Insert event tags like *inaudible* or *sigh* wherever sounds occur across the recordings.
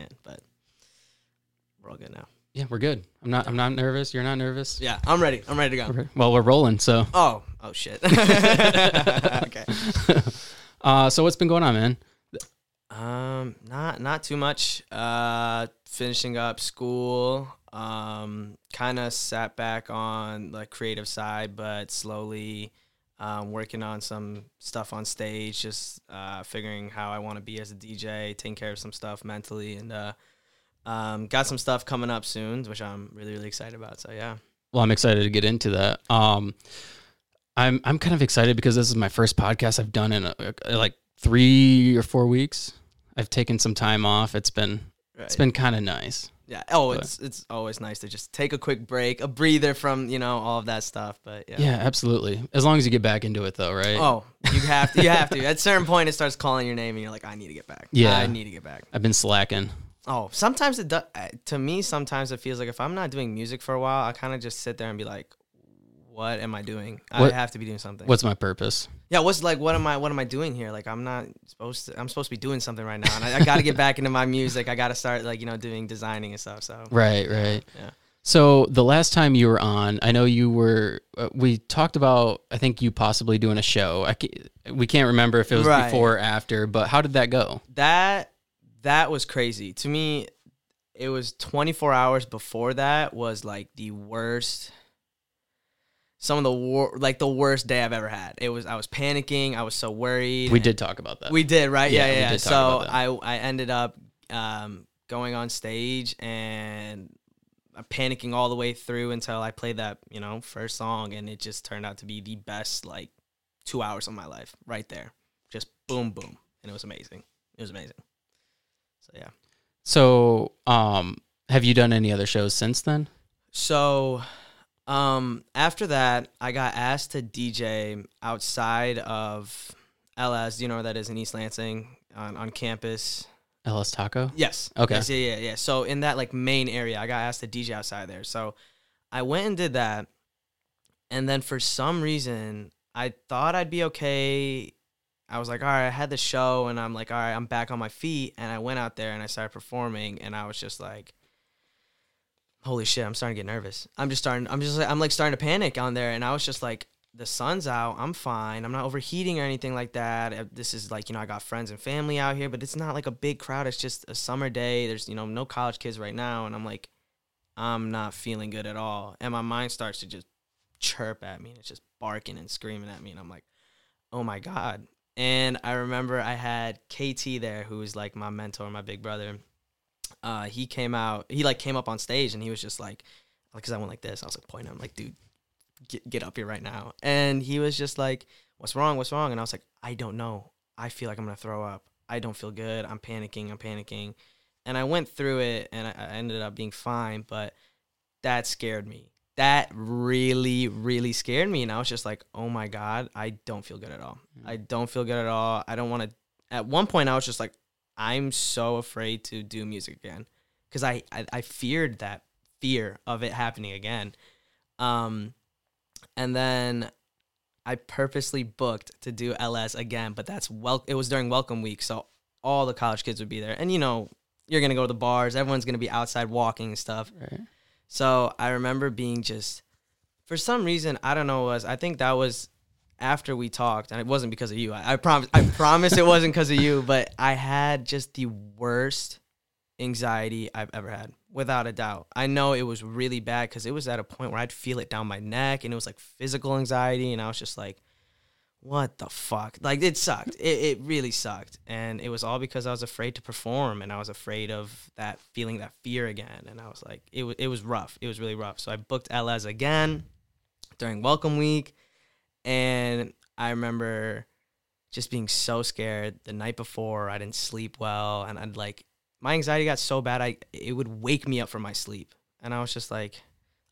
can. But we're all good now. Yeah, we're good. I'm not. I'm not nervous. You're not nervous. Yeah, I'm ready. I'm ready to go. Well, we're rolling. So, Oh, oh shit. *laughs* okay. *laughs* uh, so what's been going on, man? Um, not not too much. Uh, finishing up school. Um, kind of sat back on the creative side, but slowly, um, working on some stuff on stage. Just uh, figuring how I want to be as a DJ, taking care of some stuff mentally, and uh, um, got some stuff coming up soon, which I'm really really excited about. So yeah. Well, I'm excited to get into that. Um, I'm I'm kind of excited because this is my first podcast I've done in uh like three or four weeks. I've taken some time off. It's been it's been kind of nice. Yeah. Oh, But- it's it's always nice to just take a quick break, a breather from you know all of that stuff. But yeah. Yeah, absolutely. As long as you get back into it, though, right? Oh, you have to. You have to. *laughs* At a certain point, it starts calling your name, and you're like, I need to get back. Yeah. I need to get back. I've been slacking. Oh, sometimes it does. To me, sometimes it feels like if I'm not doing music for a while, I kind of just sit there and be like, What am I doing? What- I have to be doing something. What's my purpose? yeah. What's like? What am I? What am I doing here? Like, I'm not supposed to. I'm supposed to be doing something right now, and I, I got to get back into my music. I got to start like you know doing designing and stuff. So *laughs* Right, right. Yeah. So the last time you were on, I know you were. Uh, we talked about. I think you possibly doing a show. I ca- we can't remember if it was Right. before or after, but how did that go? that that was crazy to me it was 24 hours before that was like the worst some of the wor- like the worst day i've ever had. It was i was panicking. I was so worried. We did talk about that. we did right? Yeah Yeah, yeah, did so i i ended up um going on stage and panicking all the way through until i played that you know first song and it just turned out to be the best like two hours of my life right there. Just boom boom. And it was amazing. It was amazing. So yeah. So, um, have you done any other shows since then? So, um, after that, I got asked to DJ outside of LS. Do you know where that is in East Lansing on, on campus. LS Taco. Yes. Okay. Yes, yeah, yeah, yeah. So in that like main area, I got asked to DJ outside there. So I went and did that, and then for some reason, I thought I'd be okay. I was like, all right, I had the show, and I'm like, all right, I'm back on my feet, and I went out there and I started performing, and I was just like, holy shit, I'm starting to get nervous. I'm just starting. I'm just I'm like starting to panic on there, and I was just like. The sun's out. I'm fine. I'm not overheating or anything like that. Uh, This is like, you know, I got friends and family out here, but it's not like a big crowd. It's just a summer day. There's, you know, no college kids right now. And I'm like, I'm not feeling good at all. And my mind starts to just chirp at me and it's just barking and screaming at me. And I'm like, oh my God. And I remember I had KT there, who was like my mentor, my big brother. Uh, he came out, he like came up on stage and he was just like, because I went like this. I was like pointing him, like, dude, get, get up here right now. And he was just like, what's wrong? What's wrong? And I was like, I don't know. I feel like I'm going to throw up. I don't feel good. I'm panicking. I'm panicking. And I went through it and I, I ended up being fine, but that scared me. That really, really scared me. And I was just like, oh my God, I don't feel good at all. I don't feel good at all. I don't want to. At one point, I was just like, I'm so afraid to do music again because I, I, I feared that fear of it happening again. Um, and then I purposely booked to do LS again, but that's well. It was during Welcome Week, so all the college kids would be there, and you know, you're gonna go to the bars. Everyone's gonna be outside walking and stuff. Right. So I remember being just, for some reason, I don't know, was I think that was after we talked, and it wasn't because of you. I, I promise, I promise it wasn't because of you, *laughs* but I had just the worst anxiety I've ever had, without a doubt. I know it was really bad because it was at a point where I'd feel it down my neck, and it was like physical anxiety, and I was just like, what the fuck? Like it sucked. It, it really sucked. And it was all because I was afraid to perform and I was afraid of that feeling that fear again. And I was like, it was it was rough. It was really rough. So I booked LS again during welcome week. And I remember just being so scared the night before. I didn't sleep well. And I'd like my anxiety got so bad I it would wake me up from my sleep. And I was just like,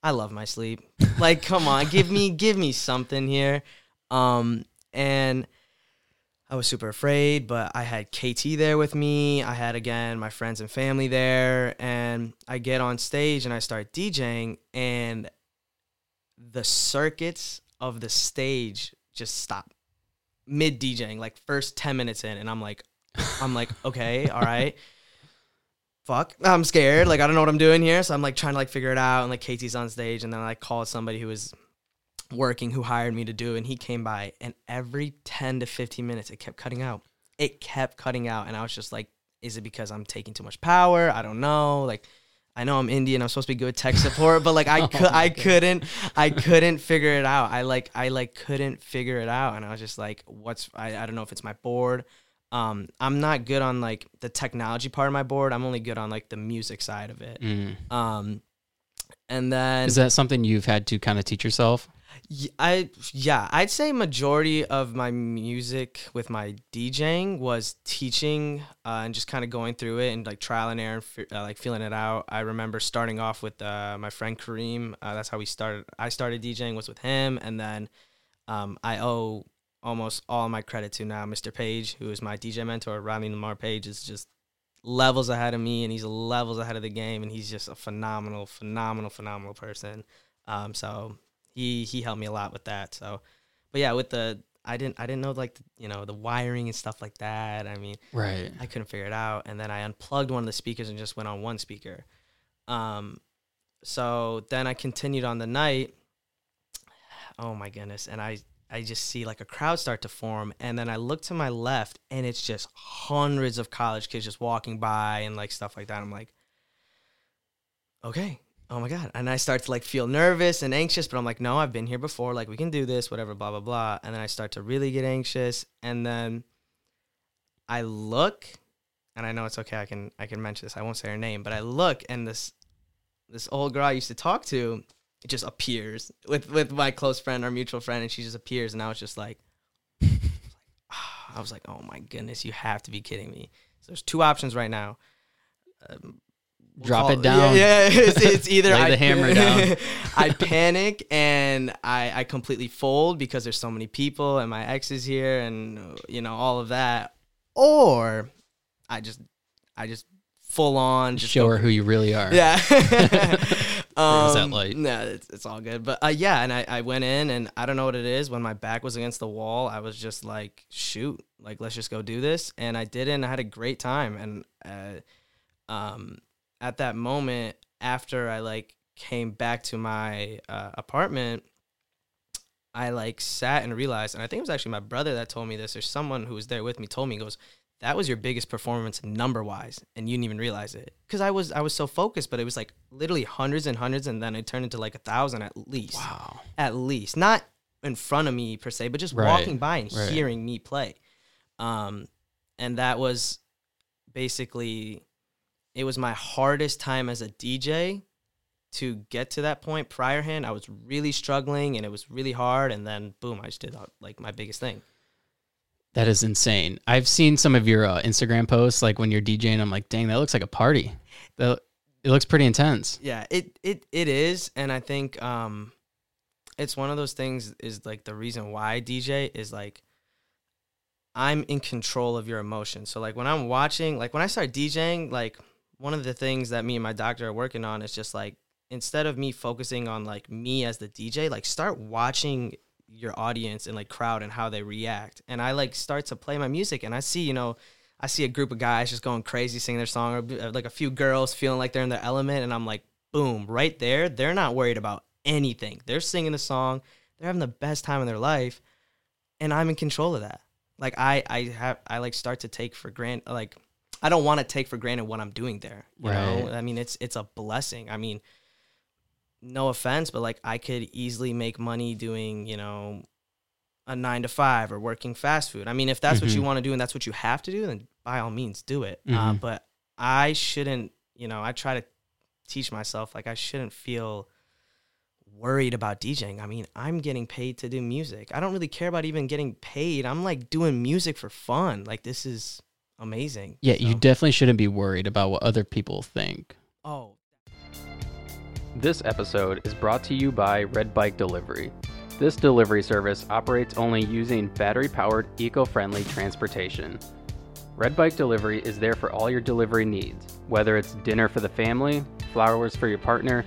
I love my sleep. *laughs* like, come on, give me give me something here. Um and I was super afraid, but I had KT there with me. I had again my friends and family there, and I get on stage and I start DJing, and the circuits of the stage just stop mid DJing, like first ten minutes in, and I'm like, I'm like, *laughs* okay, all right. fuck, I'm scared. Like I don't know what I'm doing here. So I'm like trying to like figure it out. And like KT's on stage, and then I like called somebody who was working who hired me to do, and he came by, and every 10 to 15 minutes it kept cutting out. It kept cutting out, and I was just like, is it because I'm taking too much power? I don't know. Like. I know I'm Indian. I'm supposed to be good with tech support, but like I, *laughs* Oh I God. couldn't, I couldn't figure it out. I like, I like couldn't figure it out, and I was just like, what's? I, I don't know if it's my board. Um, I'm not good on like the technology part of my board. I'm only good on like the music side of it. Mm. Um, and then Is that something you've had to kind of teach yourself? I yeah, I'd say majority of my music with my DJing was teaching uh, and just kind of going through it and like trial and error, and uh, like feeling it out. I remember starting off with uh, my friend Kareem. Uh, that's how we started. I started DJing was with him, and then um, I owe almost all my credit to now Mr. Page, who is my DJ mentor. Rodney Lamar Page is just levels ahead of me, and he's levels ahead of the game, and he's just a phenomenal, phenomenal, phenomenal person. Um, so he he helped me a lot with that. So, but yeah, with the I didn't I didn't know like the, you know the wiring and stuff like that. I mean, Right. I couldn't figure it out, and then I unplugged one of the speakers and just went on one speaker. Um, so then I continued on the night. Oh my goodness! And I I just see like a crowd start to form, and then I look to my left, and it's just hundreds of college kids just walking by and like stuff like that. I'm like, okay, oh my god! And I start to like feel nervous and anxious, but I'm like, no, I've been here before. Like we can do this, whatever, blah blah blah. And then I start to really get anxious, and then I look, and I know it's okay. I can I can mention this. I won't say her name, but I look, and this this old girl I used to talk to, it just appears with with my close friend, our mutual friend, and she just appears, and I was just like, *sighs* I was like, oh my goodness, you have to be kidding me. So there's two options right now. Um, Drop it down. Yeah, yeah *laughs* it's, it's *laughs* either Lay I the hammer down. *laughs* I panic and I I completely fold because there's so many people and my ex is here and you know all of that, or I just I just full on just Show go her who you really are. yeah. was that um, light? No, it's, it's all good. But uh, yeah, and I, I went in and I don't know what it is. When my back was against the wall, I was just like, shoot, like let's just go do this. And I did it and I had a great time. And uh, um, at that moment, after I like came back to my uh, apartment, I like sat and realized, and I think it was actually my brother that told me this, or someone who was there with me told me, he goes, that was your biggest performance number wise and you didn't even realize it. Because i was i was so focused but it was like literally hundreds and hundreds and then it turned into like a thousand at least. Wow. at least. Not in front of me per se but just Right, walking by and right. hearing me play. Um and that was basically it was my hardest time as a dj to get to that point prior hand i was really struggling and it was really hard and then boom i just did uh, like my biggest thing That is insane. I've seen some of your uh, Instagram posts, like when you're DJing. I'm like, dang, that looks like a party. That it looks pretty intense. Yeah, it it it is, and I think um, it's one of those things. Is like the reason why I DJ is like I'm in control of your emotions. So like when I'm watching, like when I start DJing, like one of the things that me and my doctor are working on is just like instead of me focusing on like me as the DJ, like start watching your audience and like crowd and how they react. And I like start to play my music and I see, you know, I see a group of guys just going crazy singing their song or uh, like a few girls feeling like they're in their element and I'm like, boom, right there, they're not worried about anything. They're singing the song, they're having the best time in their life and I'm in control of that. Like I I have I like start to take for granted like I don't want to take for granted what I'm doing there. You know? I mean it's it's a blessing. I mean no offense, but like I could easily make money doing, you know, a nine to five or working fast food. I mean, if that's what you Mhm. want to do and that's what you have to do, then by all means do it. Uh, Mhm. but I shouldn't, you know, I try to teach myself like I shouldn't feel worried about DJing. I mean, I'm getting paid to do music. I don't really care about even getting paid. I'm like doing music for fun. Like this is amazing. Yeah, you definitely shouldn't be worried about what other people think. oh, This episode is brought to you by Red Bike Delivery. This delivery service operates only using battery powered, eco friendly transportation. Red Bike Delivery is there for all your delivery needs, whether it's dinner for the family, flowers for your partner,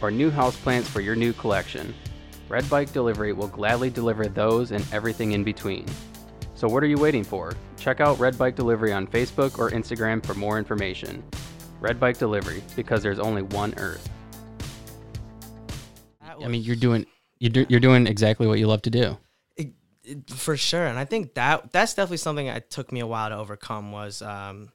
or new houseplants for your new collection. Red Bike Delivery will gladly deliver those and everything in between. So, what are you waiting for? Check out Red Bike Delivery on Facebook or Instagram for more information. Red Bike Delivery, because there's only one Earth. I mean, you're doing you're do, you're doing exactly what you love to do. It- it- for sure and i think that that's definitely something that took me a while to overcome was um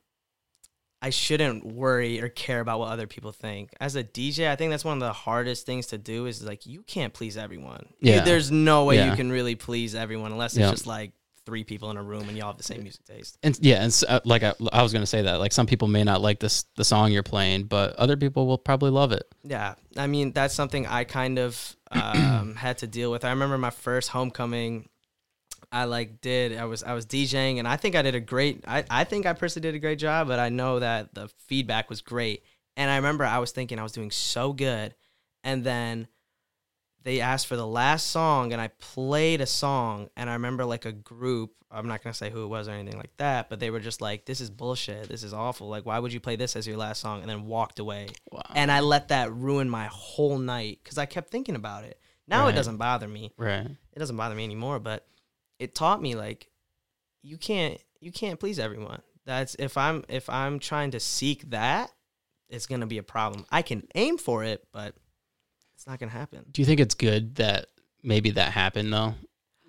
i shouldn't worry or care about what other people think as a dj i think that's one of the hardest things to do is like you can't please everyone Yeah. there's no way Yeah. you can really please everyone unless it's Yeah. just like three people in a room and y'all have the same music taste And yeah, and s uh, like I, I was gonna say that, like some people may not like this the song you're playing, but other people will probably love it. Yeah, I mean that's something I kind of um, *clears throat* had to deal with. I remember my first homecoming. I like did I was I was DJing and I think I did a great I, I think I personally did a great job, but I know that the feedback was great. And I remember I was thinking I was doing so good, and then they asked for the last song and I played a song and I remember like a group I'm not gonna say who it was or anything like that, but they were just like, This is bullshit, this is awful. Like why would you play this as your last song and then walked away. Wow. And I let that ruin my whole night because I kept thinking about it. Now Right. it doesn't bother me. right. It doesn't bother me anymore, but it taught me like you can't you can't please everyone. That's if I'm if I'm trying to seek that, it's gonna be a problem. I can aim for it, but it's not gonna happen. Do you think it's good that maybe that happened though?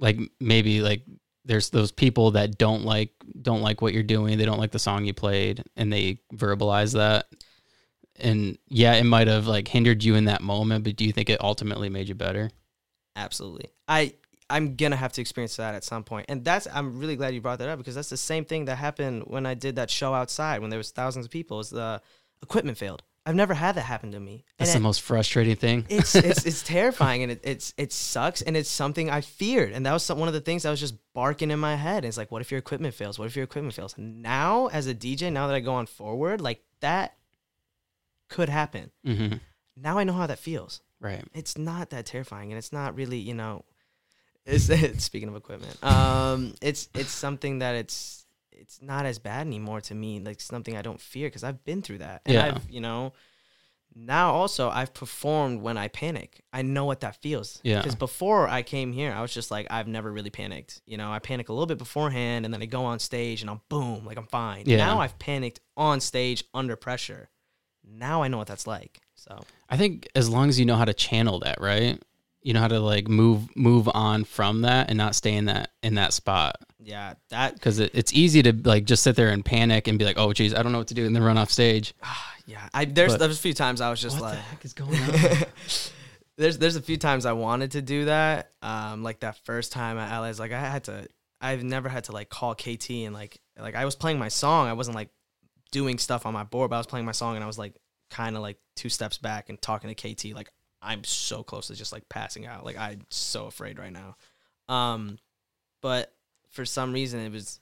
Like maybe like there's those people that don't like don't like what you're doing, they don't like the song you played, and they verbalize that. And yeah, it might have like hindered you in that moment, but do you think it ultimately made you better? Absolutely. I I'm gonna have to experience that at some point. And that's I'm really glad you brought that up because that's the same thing that happened when I did that show outside when there was thousands of people. Is the equipment failed. I've never had that happen to me. That's and the most frustrating thing. it's it's it's *laughs* terrifying and it, it's it sucks and it's something I feared and that was some, one of the things I was just barking in my head. It's like, what if your equipment fails? What if your equipment fails? Now, as a DJ, now that I go on forward, like that could happen. hmm Now I know how that feels. Right. It's not that terrifying and it's not really, you know. *laughs* It's, speaking of equipment, um, it's it's something that it's it's not as bad anymore to me. Like something I don't fear because I've been through that. And Yeah. I've, you know, now also I've performed when I panic. I know what that feels. Yeah. Because before I came here, I was just like, I've never really panicked. You know, I panic a little bit beforehand and then I go on stage and I'm boom, like I'm fine. Yeah. Now I've panicked on stage under pressure. Now I know what that's like. So I think as long as you know how to channel that, right? You know how to like move move on from that and not stay in that in that spot yeah, that because it, it's easy to like just sit there and panic and be like, oh geez, I don't know what to do, and then run off stage. yeah. I there's But- there's a few times I was just like heck is going on? *laughs* there's there's a few times I wanted to do that. Um, like that first time at LS, like I had to. I've never had to like call KT and like like I was playing my song. I wasn't like doing stuff on my board, but I was playing my song and I was like kind of like two steps back and talking to KT. Like I'm so close to just like passing out. Like I'm so afraid right now. Um, but for some reason it was.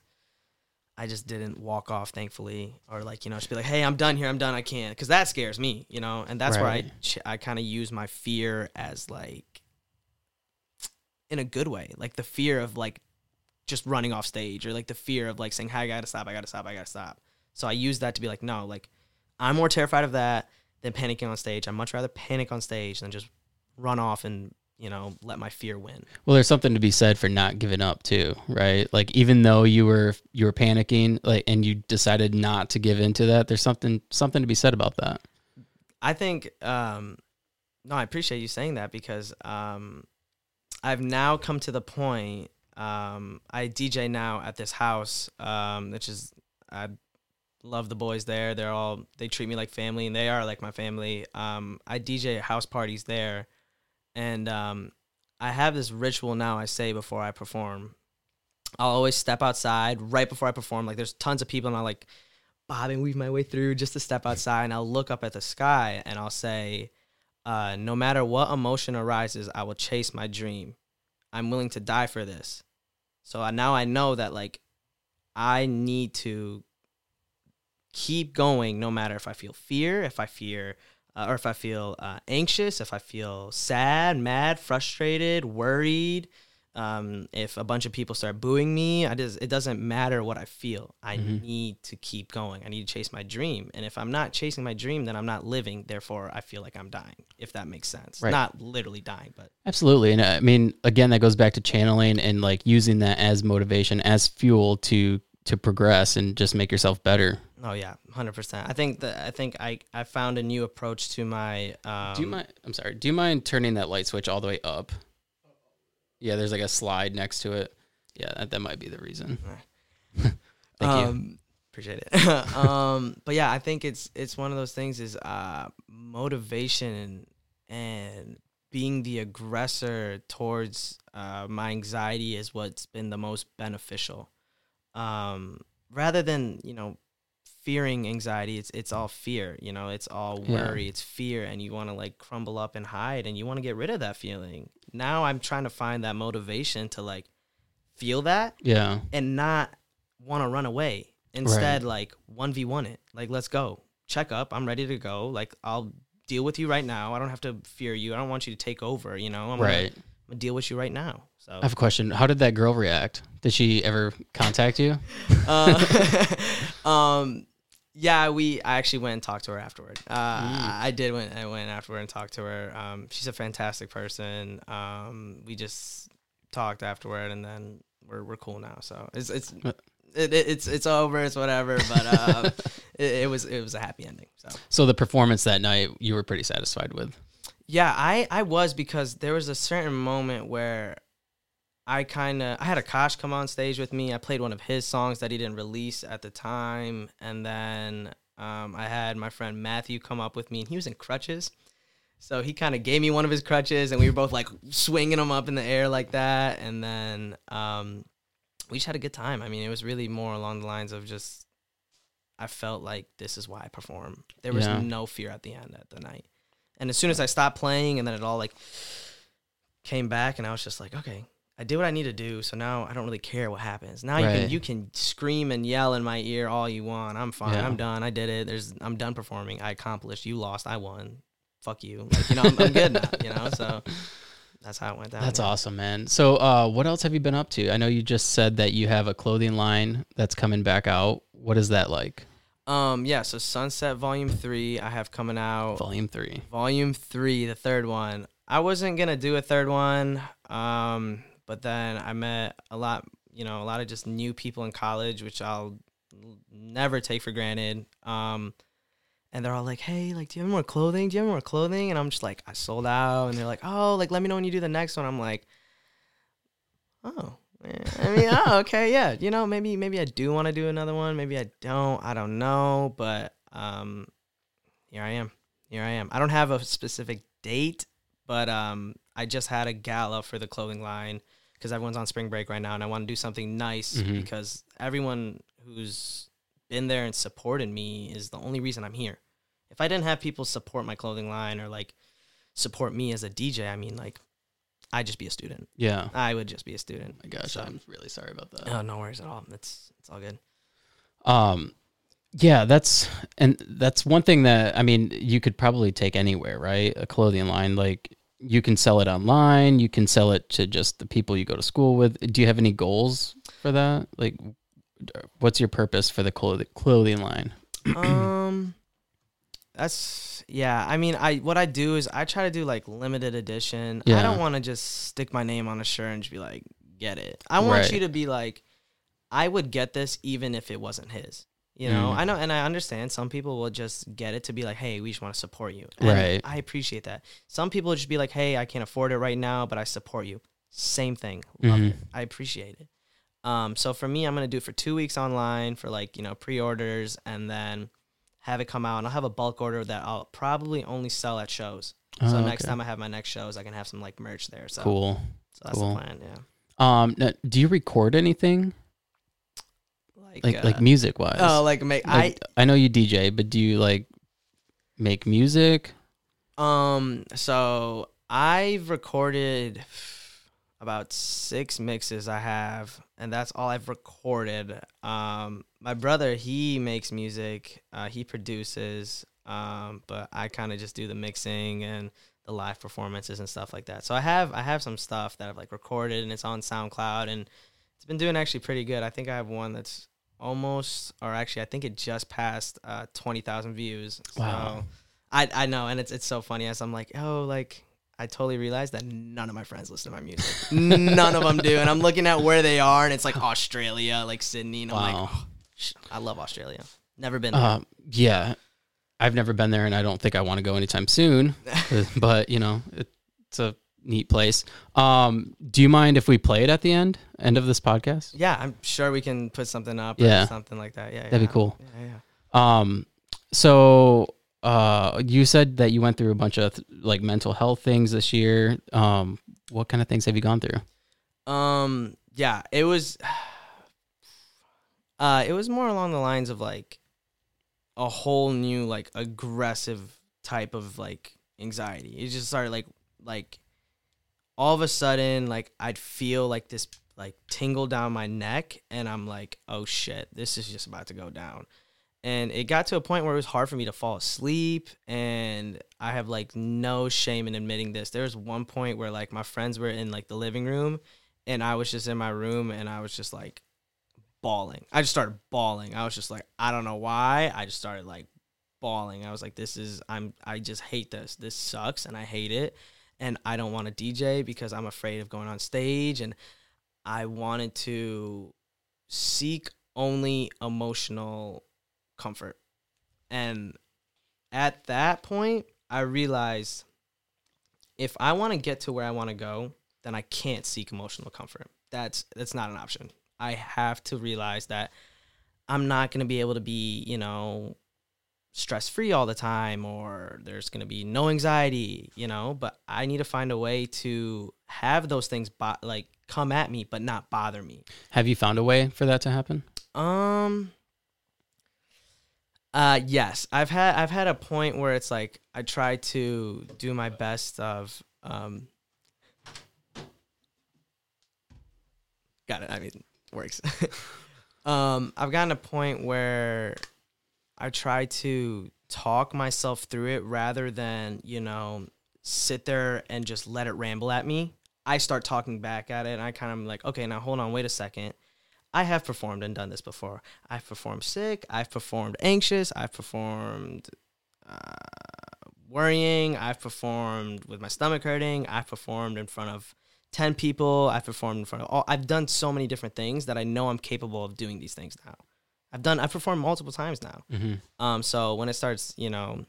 I just didn't walk off, thankfully, or like you know, just be like, "Hey, I'm done here. I'm done. I can't," because that scares me, you know. And that's where I ch- I kind of use my fear as like in a good way, like the fear of like just running off stage, or like the fear of like saying, "Hey, I gotta stop. I gotta stop. I gotta stop." So I use that to be like, no, like I'm more terrified of that than panicking on stage. I'd much rather panic on stage than just run off and you know let my fear win. Well, there's something to be said for not giving up too, right? Like even though you were you were panicking, like and you decided not to give into that, there's something something to be said about that. I think um no, I appreciate you saying that because um I've now come to the point um I DJ now at this house um which is I love the boys there. They're all they treat me like family and they are like my family. Um I DJ house parties there and um I have this ritual now I say before I perform. I'll always step outside right before I perform. Like there's tons of people and I like bob and weave my way through just to step outside and I'll look up at the sky and I'll say, uh, no matter what emotion arises, I will chase my dream. I'm willing to die for this. So I, now I know that like I need to keep going no matter if I feel fear, if I fear uh, or if I feel uh, anxious, if I feel sad, mad, frustrated, worried, um, if a bunch of people start booing me, I just, it doesn't matter what I feel. I Mhm. need to keep going. I need to chase my dream. And if I'm not chasing my dream, then I'm not living. Therefore, I feel like I'm dying, if that makes sense. Right. Not literally dying, but Absolutely. And uh, I mean, again, that goes back to channeling and like using that as motivation, as fuel to to progress and just make yourself better. Oh yeah, hundred percent. I think that I think I I found a new approach to my. Um, do you mind? I'm sorry. Do you mind turning that light switch all the way up? Yeah, there's like a slide next to it. Yeah, that, that might be the reason. *laughs* Thank you. um, Appreciate it. *laughs* um, but yeah, I think it's it's one of those things is uh, motivation and being the aggressor towards uh, my anxiety is what's been the most beneficial. Um, rather than you know fearing anxiety, it's it's all fear. You know, it's all Yeah. worry, it's fear, and you want to like crumble up and hide, and you want to get rid of that feeling. Now I'm trying to find that motivation to like feel that Yeah. and not want to run away. Instead, like one v one it. Like let's go. Check up. I'm ready to go. Like I'll deal with you right now. I don't have to fear you. I don't want you to take over. You know. I'm Right. Gonna, gonna deal with you right now. So. I have a question. How did that girl react? Did she ever contact you? *laughs* uh, *laughs* um. Yeah, we. I actually went and talked to her afterward. Uh, I I did went. I went afterward and talked to her. Um, she's a fantastic person. Um, we just talked afterward, and then we're we're cool now. So it's it's Uh, it, it, it's it's over. It's whatever. But uh, *laughs* it, it was it was a happy ending. So So the performance that night, you were pretty satisfied with. Yeah, I I was because there was a certain moment where I kind of I had Akash come on stage with me. I played one of his songs that he didn't release at the time, and then um, I had my friend Matthew come up with me, and he was in crutches. So he kind of gave me one of his crutches, and we were both like swinging them up in the air like that. And then um, we just had a good time. I mean, it was really more along the lines of just I felt like this is why I perform. There was Yeah. no fear at the end at the night. And as soon as I stopped playing, and then it all like came back, and I was just like, okay, I did what I need to do. So now I don't really care what happens. Now you Right. can you can scream and yell in my ear all you want. I'm fine. Yeah. I'm done. I did it. There's I'm done performing. I accomplished. You lost. I won. Fuck you. Like, you know, I'm, I'm good now. You know, so *laughs* that's how it went down. That's awesome, man. So, uh, what else have you been up to? I know you just said that you have a clothing line that's coming back out. What is that like? Um, yeah. So Sunset Volume Three, I have coming out. Volume three. Volume three, the third one. I wasn't gonna do a third one, um, but then I met a lot, you know, a lot of just new people in college, which I'll never take for granted. Um, and they're all like, "Hey, like, do you have more clothing? Do you have more clothing?" And I'm just like, "I sold out." And they're like, "Oh, like, let me know when you do the next one." I'm like, "Oh." Yeah, I mean, oh, okay, yeah. You know, maybe maybe I do want to do another one. Maybe I don't. I don't know. But um, here I am. Here I am. I don't have a specific date, but um, I just had a gala for the clothing line because everyone's on spring break right now, and I want to do something nice Mhm. because everyone who's been there and supported me is the only reason I'm here. If I didn't have people support my clothing line or like support me as a DJ, I mean, like, I'd just be a student. Yeah. I would just be a student. my gosh, So- I'm really sorry about that. Oh, no worries at all. It's it's all good. Um, yeah, that's and that's one thing that I mean, you could probably take anywhere, right? A clothing line, like you can sell it online, you can sell it to just the people you go to school with. Do you have any goals for that? Like, what's your purpose for the clothing clothing line? *clears throat* um that's yeah i mean i what i do is i try to do like limited edition. I don't want to just stick my name on a shirt and just be like get it. I want Right. you to be like i would get this even if it wasn't his. You know Mm. i know and i understand some people will just get it to be like hey we just want to support you. And Right. i appreciate that. Some people just be like hey i can't afford it right now but i support you. Same thing. Love Mhm. it. I appreciate it. Um, so for me, I'm gonna do it for two weeks online for like you know pre-orders, and then have it come out, and I'll have a bulk order that I'll probably only sell at shows. So Oh, next okay. time I have my next shows, I can have some like merch there. So, cool. so that's cool. the plan. Yeah. Um, now, do you record anything Like like uh, like music wise? oh, like make Like, I know you DJ, but do you like make music? Um. So I've recorded about six mixes I have, and that's all I've recorded. Um, my brother he makes music, uh, he produces, um, but I kind of just do the mixing and the live performances and stuff like that. So I have I have some stuff that I've like recorded and it's on SoundCloud and it's been doing actually pretty good. I think I have one that's almost, or actually I think it just passed uh, twenty thousand views. Wow. So I I know, and it's it's so funny as I'm like, oh, like I totally realized that none of my friends listen to my music. none of them do, and I'm looking at where they are, and it's like Australia, like Sydney, and I'm like, Wow. oh, sh- I love Australia. Never been there. Uh, yeah, I've never been there, and I don't think I want to go anytime soon. *laughs* but you know, it, it's a neat place. Um, do you mind if we play it at the end end of this podcast? yeah, I'm sure we can put something up Yeah. or something like that. Yeah, That'd be cool. Yeah, yeah. Um, so uh, you said that you went through a bunch of like mental health things this year. Um, what kind of things have you gone through? Um, yeah, it was. *sighs* Uh, it was more along the lines of like a whole new like aggressive type of like anxiety. It just started like like all of a sudden like I'd feel like this like tingle down my neck, and I'm like, oh shit, this is just about to go down. And it got to a point where it was hard for me to fall asleep, and I have like no shame in admitting this. There was one point where like my friends were in like the living room, and I was just in my room, and I was just like bawling. I just started bawling. I was just like, I don't know why. I just started like bawling. I was like, this is I'm I just hate this. This sucks and I hate it. And I don't want to DJ because I'm afraid of going on stage and I wanted to seek only emotional comfort. And at that point, I realized if I want to get to where I want to go, then I can't seek emotional comfort. That's that's not an option. I have to realize that I'm not going to be able to be, you know, stress free all the time or there's going to be no anxiety, you know, but I need to find a way to have those things bo- like come at me but not bother me. Have you found a way for that to happen? Um uh yes, I've had I've had a point where it's like I try to do my best of um Got it. I mean, works. *laughs* um I've gotten a point where I try to talk myself through it rather than, you know, sit there and just let it ramble at me. I start talking back at it and I kind of like, okay, now hold on, wait a second. I have performed and done this before. I've performed sick. I've performed anxious. I've performed uh, worrying. I've performed with my stomach hurting. I've performed in front of 10 people. I've performed in front of all. I've done so many different things that I know I'm capable of doing these things now. I've done, I've performed multiple times now. Mm-hmm. Um, so when it starts, you know,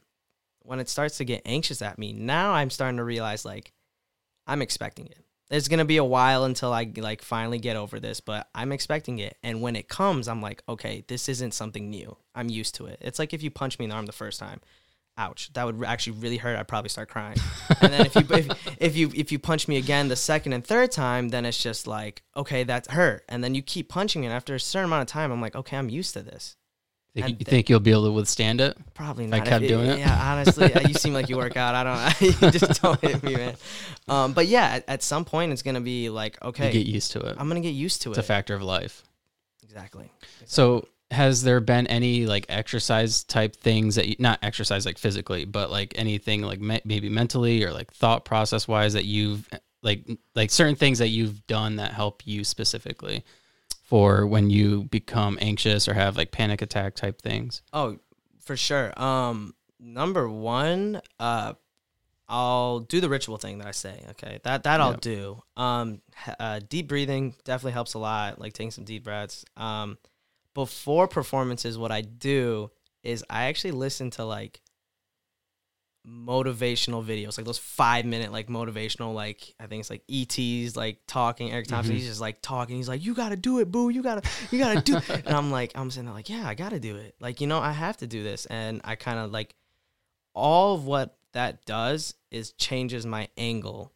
when it starts to get anxious at me, now I'm starting to realize like I'm expecting it. It's gonna be a while until I like finally get over this, but I'm expecting it. And when it comes, I'm like, okay, this isn't something new. I'm used to it. It's like if you punch me in the arm the first time, ouch, that would actually really hurt. I'd probably start crying. *laughs* and then if you if, if you if you punch me again the second and third time, then it's just like, okay, that's hurt. And then you keep punching me, and after a certain amount of time, I'm like, okay, I'm used to this. Think, you th- think you'll be able to withstand it? Probably not. I kept If- doing it? Yeah, honestly, *laughs* you seem like you work out. I don't. *laughs* you just don't hit me, man. Um, but yeah, at, at some point, it's gonna be like, okay, You get used to it. I'm gonna get used to It's it. It's a factor of life. exactly. So, has there been any like exercise type things that you not exercise like physically, but like anything like me, maybe mentally or like thought process wise that you've like like certain things that you've done that help you specifically for when you become anxious or have like panic attack type things? Oh, for sure. Um, number one, uh, I'll do the ritual thing that I say. Okay, that that I'll Yeah. do. Um, uh, deep breathing definitely helps a lot. Like taking some deep breaths. Um, before performances, what I do is I actually listen to like motivational videos, like those five minute like motivational, like I think it's like ET's like talking. Eric Thomas, Mhm. he's just like talking. He's like, "You gotta do it, boo. You gotta, you gotta do." *laughs* and I'm like, I'm sitting there like, "Yeah, I gotta do it. Like, you know, I have to do this." And I kind of like all of what that does is changes my angle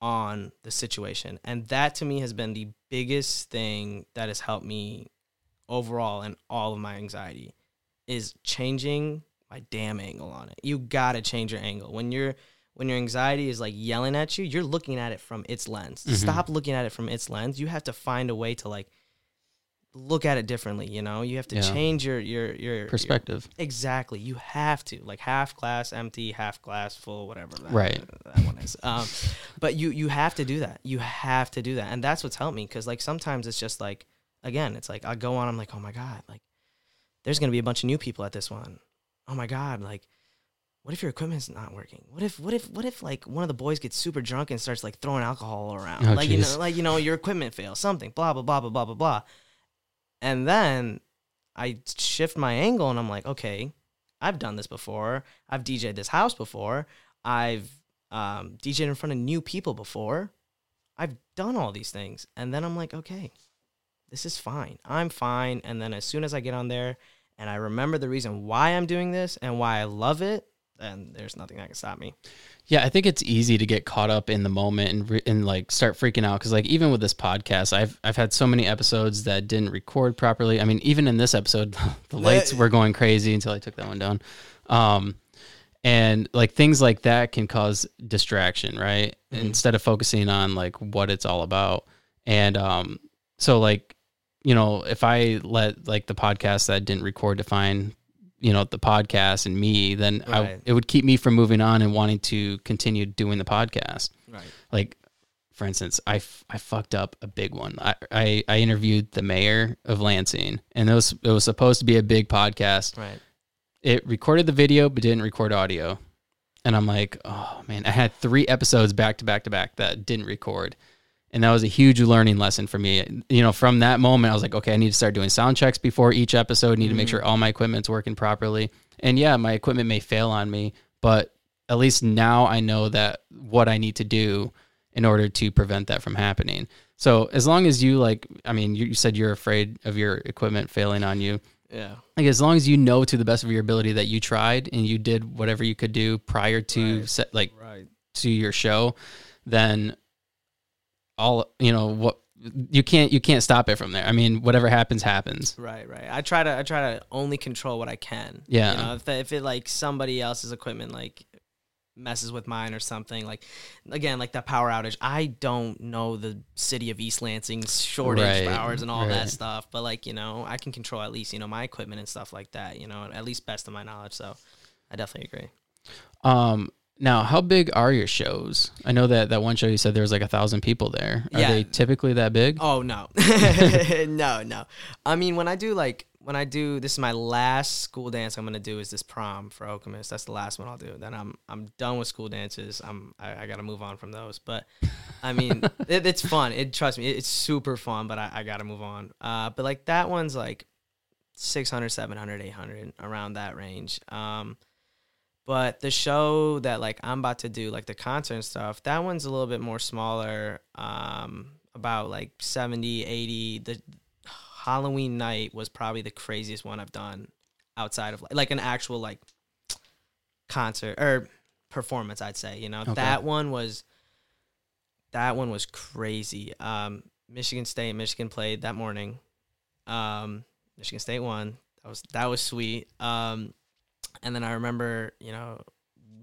on the situation, and that to me has been the biggest thing that has helped me overall and all of my anxiety is changing my damn angle on it. You gotta change your angle when you're when your anxiety is like yelling at you. You're looking at it from its lens. Mhm. Stop looking at it from its lens. You have to find a way to like look at it differently. You know, you have to Yeah. change your your your your- Perspective. Exactly. You have to like half glass empty, half glass full, whatever that, Right. that one is. Um, but you you have to do that. You have to do that, and that's what's helped me because like sometimes it's just like again, it's like I go on, I'm like, oh my god, like there's gonna be a bunch of new people at this one. Oh my god, like what if your equipment's not working? What if what if what if like one of the boys gets super drunk and starts like throwing alcohol around? Oh, like you know, like you know, your equipment fails, something, blah blah blah blah blah blah blah. And then I shift my angle and I'm like, okay, I've done this before. I've DJed this house before. I've um, DJed in front of new people before. I've done all these things. And then I'm like, okay, this is fine. I'm fine. And then as soon as I get on there and I remember the reason why I'm doing this and why I love it, then there's nothing that can stop me. Yeah, I think it's easy to get caught up in the moment and re- and like start freaking out because like even with this podcast, I've I've had so many episodes that didn't record properly. I mean, even in this episode, *laughs* the lights were going crazy until I took that one down. Um, and like things like that can cause distraction, right? Mhm. Instead of focusing on like what it's all about. And um, so like you know, if I let like the podcast that didn't record define you know the podcast and me then I, it would keep me from moving on and wanting to continue doing the podcast. Right. like for instance i, f- I fucked up a big one. I, I i interviewed the mayor of lansing and it was it was supposed to be a big podcast. Right. it recorded the video but didn't record audio. And i'm like oh man i had three episodes back to back to back that didn't record and that was a huge learning lesson for me you know from that moment i was like okay i need to start doing sound checks before each episode I need to make Mhm. sure all my equipment's working properly and yeah my equipment may fail on me but at least now i know that what i need to do in order to prevent that from happening so as long as you like i mean you, you said you're afraid of your equipment failing on you Yeah. like as long as you know to the best of your ability that you tried and you did whatever you could do prior to Right. set like Right. to your show then all you know what you can't you can't stop it from there i mean whatever happens happens Right, right. I try to I try to only control what I can. Yeah. You know, if if it like somebody else's equipment like messes with mine or something, like again, like that power outage, I don't know the city of East Lansing's shortage Right, hours and all right. that stuff. But like, you know, I can control at least, you know, my equipment and stuff like that, you know, at least best of my knowledge. So I definitely agree. um now how big are your shows i know that that one show you said there was like a thousand people there are Yeah. they typically that big Oh no, *laughs* no, no. I mean, when I do like when I do this is my last school dance I'm gonna do is this prom for Okemos. That's the last one I'll do. Then I'm I'm done with school dances. I'm I, I gotta move on from those. But I mean, *laughs* it, it's fun. It trust me, it, it's super fun. But I, I gotta move on. Uh, but like that one's like 600, 700, 800 around that range. Um, but the show that like I'm about to do, like the concert and stuff, that one's a little bit more smaller. Um, about like 70, 80. The Halloween night was probably the craziest one I've done outside of like an actual like concert or performance, I'd say. You know, Okay. that one was that one was crazy. Um, Michigan State, Michigan played that morning. Um, Michigan State won. That was that was sweet. Um, and then I remember, you know,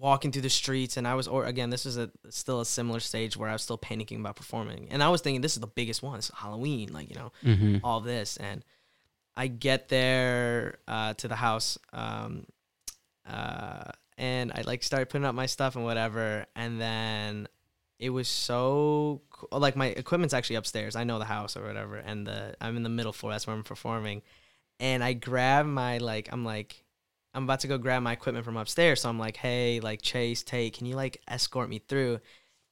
walking through the streets, and I was, or again, this is a still a similar stage where I was still panicking about performing, and I was thinking this is the biggest one. It's Halloween, like you know, mm-hmm. all this, and I get there uh, to the house, um, uh, and I like start putting up my stuff and whatever, and then it was so co- like my equipment's actually upstairs. I know the house or whatever, and the I'm in the middle floor. That's where I'm performing, and I grab my like I'm like I'm about to go grab my equipment from upstairs. So I'm like, hey, like Chase, Tate, can you like escort me through?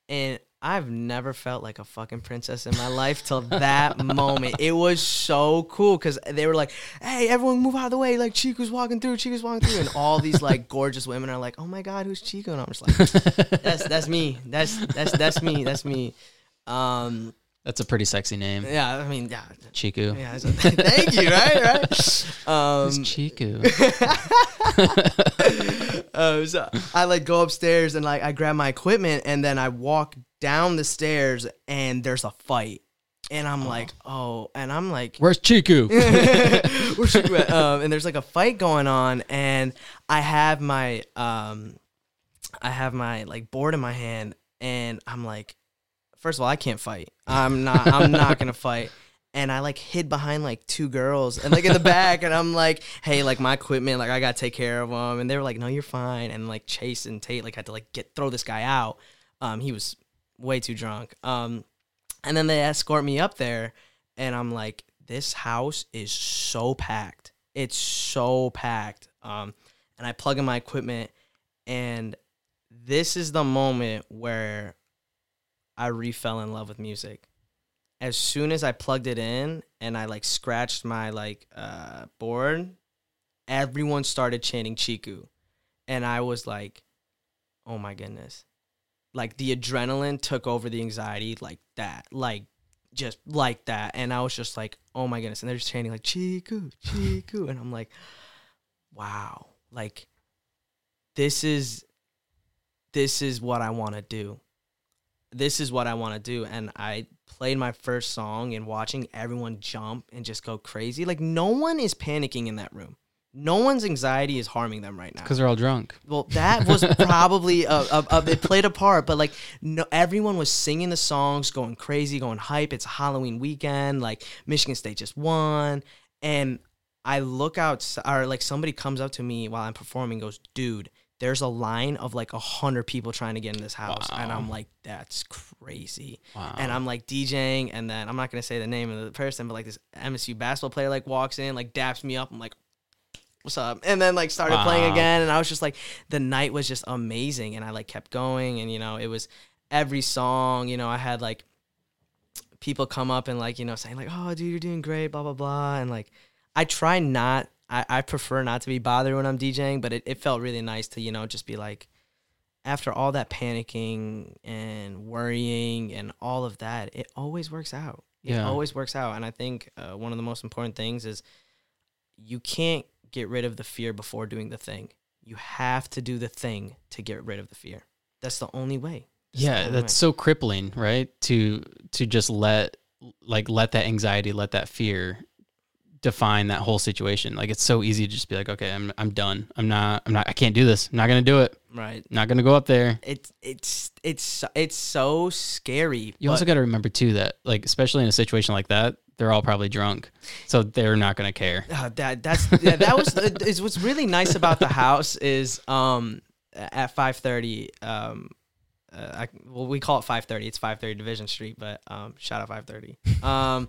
And I've never felt like a fucking princess in my life till that *laughs* moment. It was so cool because they were like, hey, everyone move out of the way. Like Cheeku's walking through, Cheeku's walking through. And all these like *laughs* gorgeous women are like, oh my God, who's Cheeku? And I'm just like, that's that's me. That's that's that's me. That's me. Um, that's a pretty sexy name yeah, I mean, yeah, Cheeku yeah. so- *laughs* thank you. Right, right. Um, Who's Cheeku *laughs* *laughs* uh, so I like go upstairs and like I grab my equipment and then I walk down the stairs and there's a fight. And I'm like, oh, and I'm like, where's Cheeku Where's at? Um, and there's like a fight going on, and I have my um, I have my like board in my hand, and I'm like, first of all, I can't fight. I'm not. I'm not gonna fight. And I like hid behind like two girls and like in the back, and I'm like, hey, like my equipment, like I gotta take care of them. And they were like, no, you're fine. And like Chase and Tate like had to like get throw this guy out. Um, he was way too drunk. Um, and then they escort me up there, and I'm like, this house is so packed. It's so packed. Um, and I plug in my equipment, and this is the moment where I refell in love with music. as soon as I plugged it in and I like scratched my like uh board, everyone started chanting Cheeku. And I was like, "Oh my goodness." Like the adrenaline took over the anxiety like that. Like just like that. And I was just like, "Oh my goodness." And they're just chanting like Cheeku, Cheeku, and I'm like, "Wow." Like this is this is what I want to do. This is what I want to do. And I played my first song and watching everyone jump and just go crazy. Like no one is panicking in that room. No one's anxiety is harming them right now. Because they're all drunk. Well, that was *laughs* probably a, a, a, it played a part, but like no, everyone was singing the songs, going crazy, going hype. It's a Halloween weekend. Like Michigan State just won, and I look out, or like somebody comes up to me while I'm performing, goes, "Dude, there's a line of like a hundred people trying to get in this house," and I'm like, "That's crazy." Wow. And I'm like DJing, and then I'm not gonna say the name of the person, but like this MSU basketball player like walks in, like daps me up. I'm like, "What's up?" And then like started playing again, and I was just like, the night was just amazing, and I like kept going, and you know, it was every song. You know, I had like people come up and like you know saying like, "Oh, dude, you're doing great," blah blah blah, and like I try not. I, I prefer not to be bothered when I'm DJing, but it, it felt really nice to, you know, just be like, after all that panicking and worrying and all of that, it always works out. It Yeah. always works out. And I think uh, one of the most important things is you can't get rid of the fear before doing the thing. You have to do the thing to get rid of the fear. That's the only way. That's yeah only that's way. so crippling right to to just let like let that anxiety let that fear define that whole situation. Like it's so easy to just be like okay i'm i'm done. I'm not i'm not i can't do this. I'm not gonna do it. Right. Not gonna go up there. It's it's it's it's so scary. you also got to remember too that like especially in a situation like that they're all probably drunk. So they're not gonna care. Uh, that that's yeah, that was *laughs* is what's really nice about the house is um at five thirty um uh, I, well we call it five thirty. It's five thirty Division Street but um shout out five thirty. Um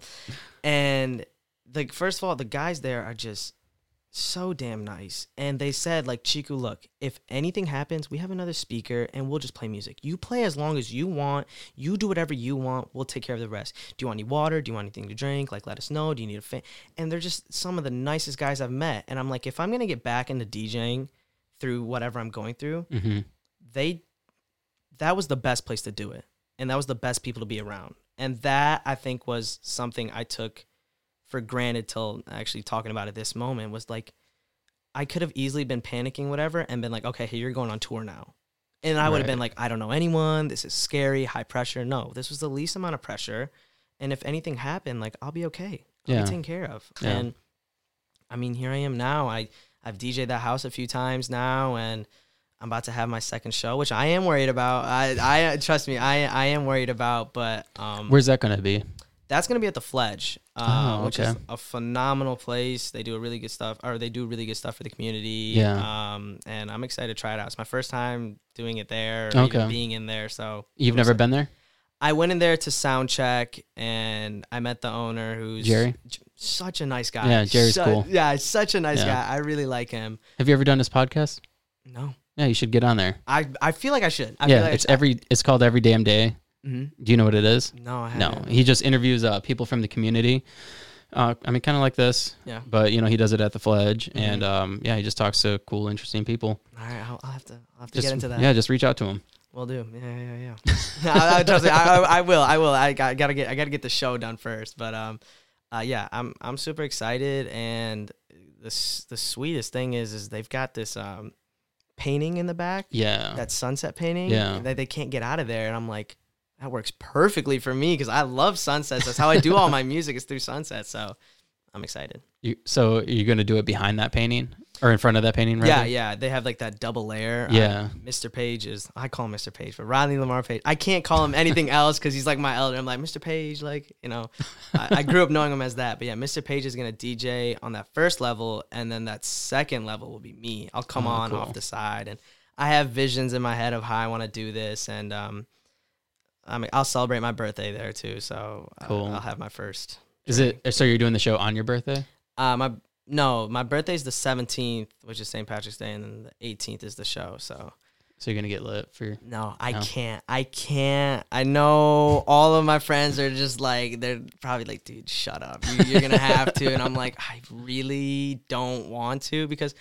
and like first of all the guys there are just so damn nice. And they said like Cheeku look if anything happens we have another speaker and we'll just play music. You play as long as you want. You do whatever you want. We'll take care of the rest. Do you want any water? Do you want anything to drink? Like let us know. Do you need a fan? And they're just some of the nicest guys I've met. And I'm like if I'm gonna get back into DJing through whatever I'm going through hmm they that was the best place to do it. And that was the best people to be around. And that i think was something i took for granted till actually talking about it this moment was like i could have easily been panicking whatever and been like okay hey you're going on tour now and i would have Right. been like i don't know anyone this is scary high pressure no this was the least amount of pressure and if anything happened like i'll be okay i'll Yeah. be taken care of Yeah. and i mean here i am now i i've dj'd that house a few times now and I'm about to have my second show, which I am worried about. I, I trust me, I, I am worried about, but um, where's that gonna be that's gonna be at the Fledge, uh, Oh, which is a phenomenal place. They do a really good stuff, or they do really good stuff for the community. Yeah. Um, and I'm excited to try it out. It's my first time doing it there, Okay. being in there. So you've never been there I went in there to sound check, and I met the owner, who's Jerry? j- such a nice guy. Yeah, Jerry's Su- cool. Yeah, such a nice Yeah. guy. I really like him. have you ever done his podcast No, yeah you should get on there I I feel like I should. I yeah feel like it's every it's called every damn day Mhm. do you know what it is No, I No, he just interviews uh, people from the community. Uh, I mean, kind of like this. Yeah. But you know, he does it at the Fledge, Mhm. and um, yeah, he just talks to cool, interesting people. All right, I'll, I'll have to. I'll have to Just get into that. yeah, just reach out to him. We'll do. Yeah, yeah, yeah. *laughs* I, I, trust me, I, I, I will. I will. I got, gotta get. I gotta get the show done first. But um, uh, yeah, I'm I'm super excited, and the the sweetest thing is is they've got this um painting in the back. Yeah. That sunset painting. Yeah. That they can't get out of there, and I'm like, that works perfectly for me because I love sunsets. That's how I do all my *laughs* music is through sunsets. So I'm excited. You, so you're gonna do it behind that painting or in front of that painting? Right? Yeah, yeah. They have like that double layer. Uh, Yeah. Mr. Page is I call him Mr. Page, but Rodney Lamar Page. I can't call him anything *laughs* else because he's like my elder. I'm like Mr. Page, like you know. I, I grew up knowing him as that, but yeah, Mr. Page is gonna DJ on that first level, and then that second level will be me. I'll come Oh, on cool. off the side, and I have visions in my head of how I want to do this, and um, I mean I'll celebrate my birthday there too. So uh, Cool. I'll have my first. Is it so? You're doing the show on your birthday? Uh, my no, my birthday's the 17th, which is St. Patrick's Day, and then the 18th is the show. So. So you're gonna get lit for No, I No? can't. I can't. I know all of my friends are just like they're probably like, dude, shut up. You, you're gonna have to, and I'm like, I really don't want to because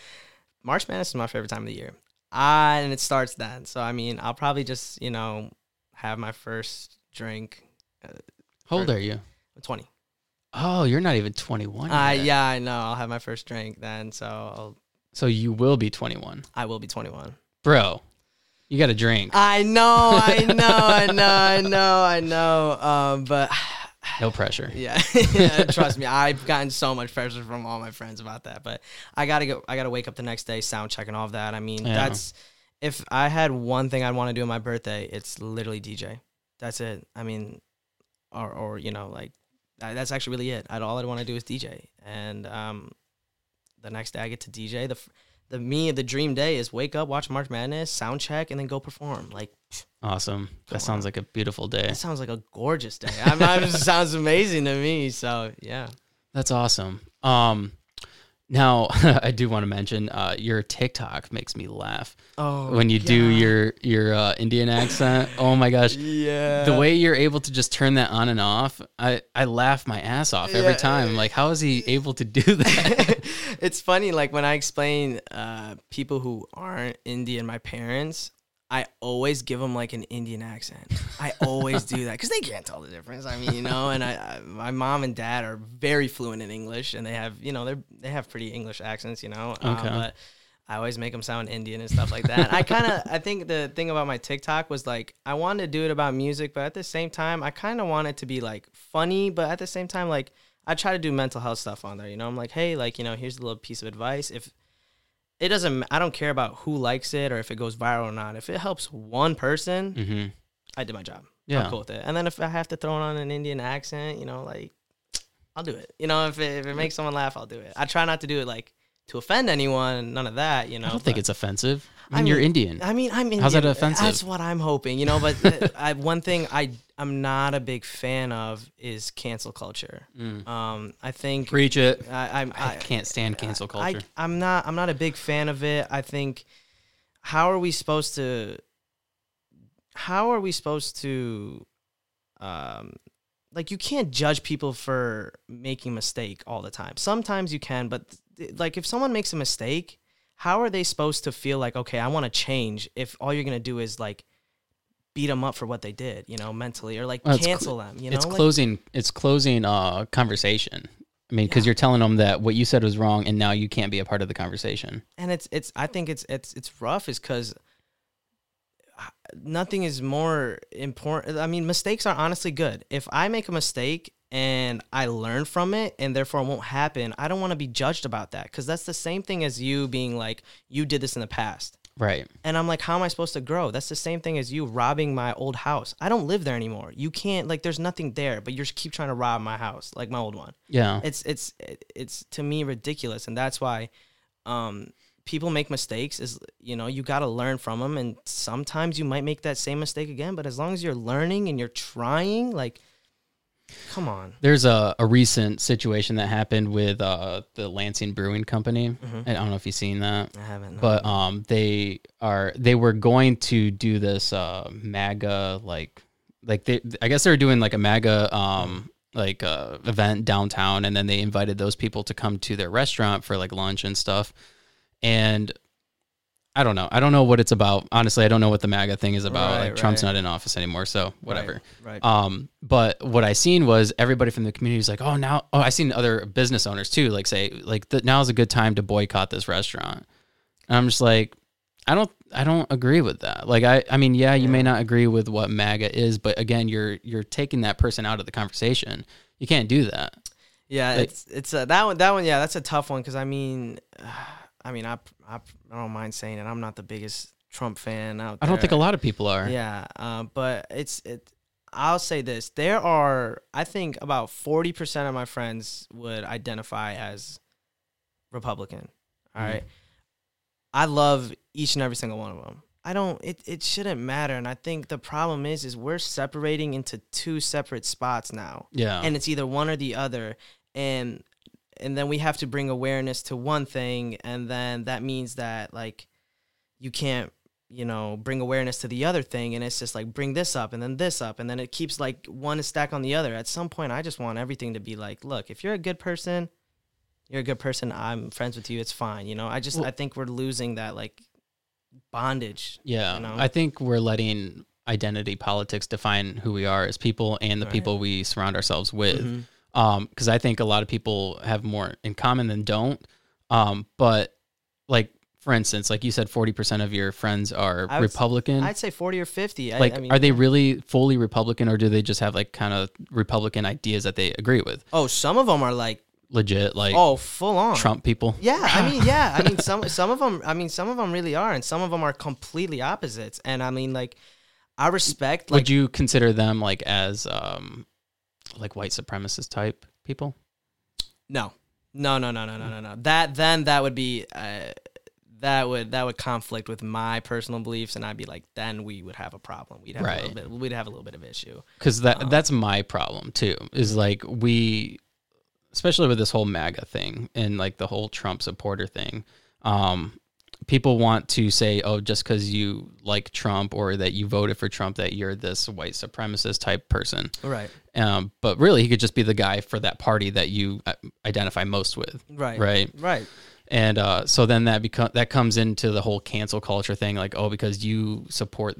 March Madness is my favorite time of the year. I and it starts then. So I mean, I'll probably just you know have my first drink. How old are you? I'm 20. Oh, you're not even 21. Uh, yet. yeah, I know. I'll have my first drink then. So I'll, So you will be 21, I will be 21. bro. You got to drink. I know. I *laughs* know. I know. I know. I know. Um, but. *sighs* No pressure. *sighs* Yeah, Yeah, trust me, I've gotten so much pressure from all my friends about that. But I gotta go. I gotta wake up the next day, sound check and all of that. I mean, Yeah. that's if I had one thing I'd want to do on my birthday, it's literally DJ. That's it. I mean, or or you know, like that's actually really it. I'd all I'd want to do is DJ, and um, the next day I get to DJ. The the me the dream day is wake up, watch March Madness, sound check, and then go perform. Like Awesome. That sounds like a beautiful day. that sounds like a gorgeous day. I'm *laughs* sounds amazing to me. So yeah. That's awesome. Um, now *laughs* I do want to mention uh, your TikTok makes me laugh Oh, when you do your your uh, Indian accent. Oh my gosh, yeah. the way you're able to just turn that on and off, I I laugh my ass off every Yeah. time. Like, how is he *laughs* able to do that? it's funny, like when I explain uh, people who aren't Indian, my parents, I always give them like an Indian accent. I always do that because they can't tell the difference. I mean, you know, and I, I, my mom and dad are very fluent in English, and they have, you know, they're they have pretty English accents, you know. Um, Okay. but I always make them sound Indian and stuff like that. I kind of, I think the thing about my TikTok was like, I wanted to do it about music, but at the same time, I kind of want it to be like funny, but at the same time, like, I try to do mental health stuff on there. You know, I'm like, hey, like, you know, here's a little piece of advice. If it doesn't, I don't care about who likes it or if it goes viral or not. If it helps one person, hmm I did my job. Yeah. I'm cool with it. And then if I have to throw on an Indian accent, you know, like, I'll do it. You know, if it, if it makes someone laugh, I'll do it. I try not to do it like to offend anyone, none of that, you know. I don't think it's offensive. I I mean, you're Indian. I mean, I'm Indian. How's that offensive? That's what I'm hoping, you know. But *laughs* I, one thing I I'm not a big fan of is cancel culture. Mm. Um, I think Preach it. I, I'm, I can't stand cancel culture. I, I'm not I'm not a big fan of it. I think how are we supposed to how are we supposed to um like you can't judge people for making a mistake all the time. Sometimes you can, but like if someone makes a mistake, how are they supposed to feel like okay, I want to change if all you're going to do is like beat them up for what they did, you know, mentally or like Well, it's cl- cancel them, you know? it's Like- closing. It's closing uh conversation. I mean, because Yeah. you're telling them that what you said was wrong, and now you can't be a part of the conversation. and it's it's I think it's it's it's rough is because nothing is more important. I mean, mistakes are honestly good. If I make a mistake and I learn from it, and therefore it won't happen, I don't want to be judged about that because that's the same thing as you being like you did this in the past. Right. And I'm like, how am I supposed to grow? That's the same thing as you robbing my old house. I don't live there anymore. You can't like, there's nothing there, but you just keep trying to rob my house, like my old one Yeah. it's it's it's to me ridiculous and that's why um people make mistakes is you know you got to learn from them and sometimes you might make that same mistake again but as long as you're learning and you're trying like come on There's a, a recent situation that happened with uh, the Lansing Brewing Company. Mhm. I don't know if you've seen that, i haven't no. but um, they are they were going to do this uh, MAGA like like they I guess they were doing like a MAGA um like uh, event downtown, and then they invited those people to come to their restaurant for like lunch and stuff, and. I don't know. I don't know what it's about. Honestly, I don't know what the MAGA thing is about. Right, like Trump's right. not in office anymore, so whatever. right, right. Um, but what I seen was everybody from the community was like, "Oh, now, oh, I seen other business owners too, like say, like the, now's a good time to boycott this restaurant." And I'm just like, I don't, I don't agree with that. Like, I, I mean, yeah, you may not agree with what MAGA is, but again, you're, you're taking that person out of the conversation. You can't do that. yeah like- it's it's uh, that one that one yeah that's a tough one because i mean i mean I, I i don't mind saying it i'm not the biggest trump fan out there. I don't think a lot of people are. Yeah, um, but it's it. I'll say this: there are, I think, about forty percent of my friends would identify as Republican. All Mhm. right, I love each and every single one of them. I don't. It it shouldn't matter, and I think the problem is, is we're separating into two separate spots now Yeah. and it's either one or the other and and then we have to bring awareness to one thing and then that means that like you can't you know bring awareness to the other thing and it's just like bring this up and then this up and then it keeps like one stack on the other at some point i just want everything to be like look if you're a good person you're a good person i'm friends with you it's fine you know i just Well- i think we're losing that like bondage Yeah, you know? I think we're letting identity politics define who we are as people and the Right. people we surround ourselves with. Mm-hmm. Mhm. Um, because I think a lot of people have more in common than don't. Um, but like for instance, like you said, forty percent of your friends are I would Republican. i'd say 40 or 50 like, I, I mean, are they really fully Republican, or do they just have like kind of Republican ideas that they agree with? oh some of them are like Legit, like oh full on Trump people. Yeah, I mean, yeah, I mean, *laughs* some some of them, I mean, some of them really are, and some of them are completely opposites. And I mean, like, I respect. Like, Would you consider them like as um, like white supremacist type people? no, no, no, no, no, no, no, no. That then that would be uh, that would that would conflict with my personal beliefs, and I'd be like, then we would have a problem. We'd have a little bit. We'd have a little bit of issue. because that Um, that's my problem too is like we especially with this whole maga thing and like the whole trump supporter thing um people want to say oh just because you like trump or that you voted for trump that you're this white supremacist type person Right. um but really he could just be the guy for that party that you uh, identify most with Right. right Right. and uh, so then that become that comes into the whole cancel culture thing, like oh, because you support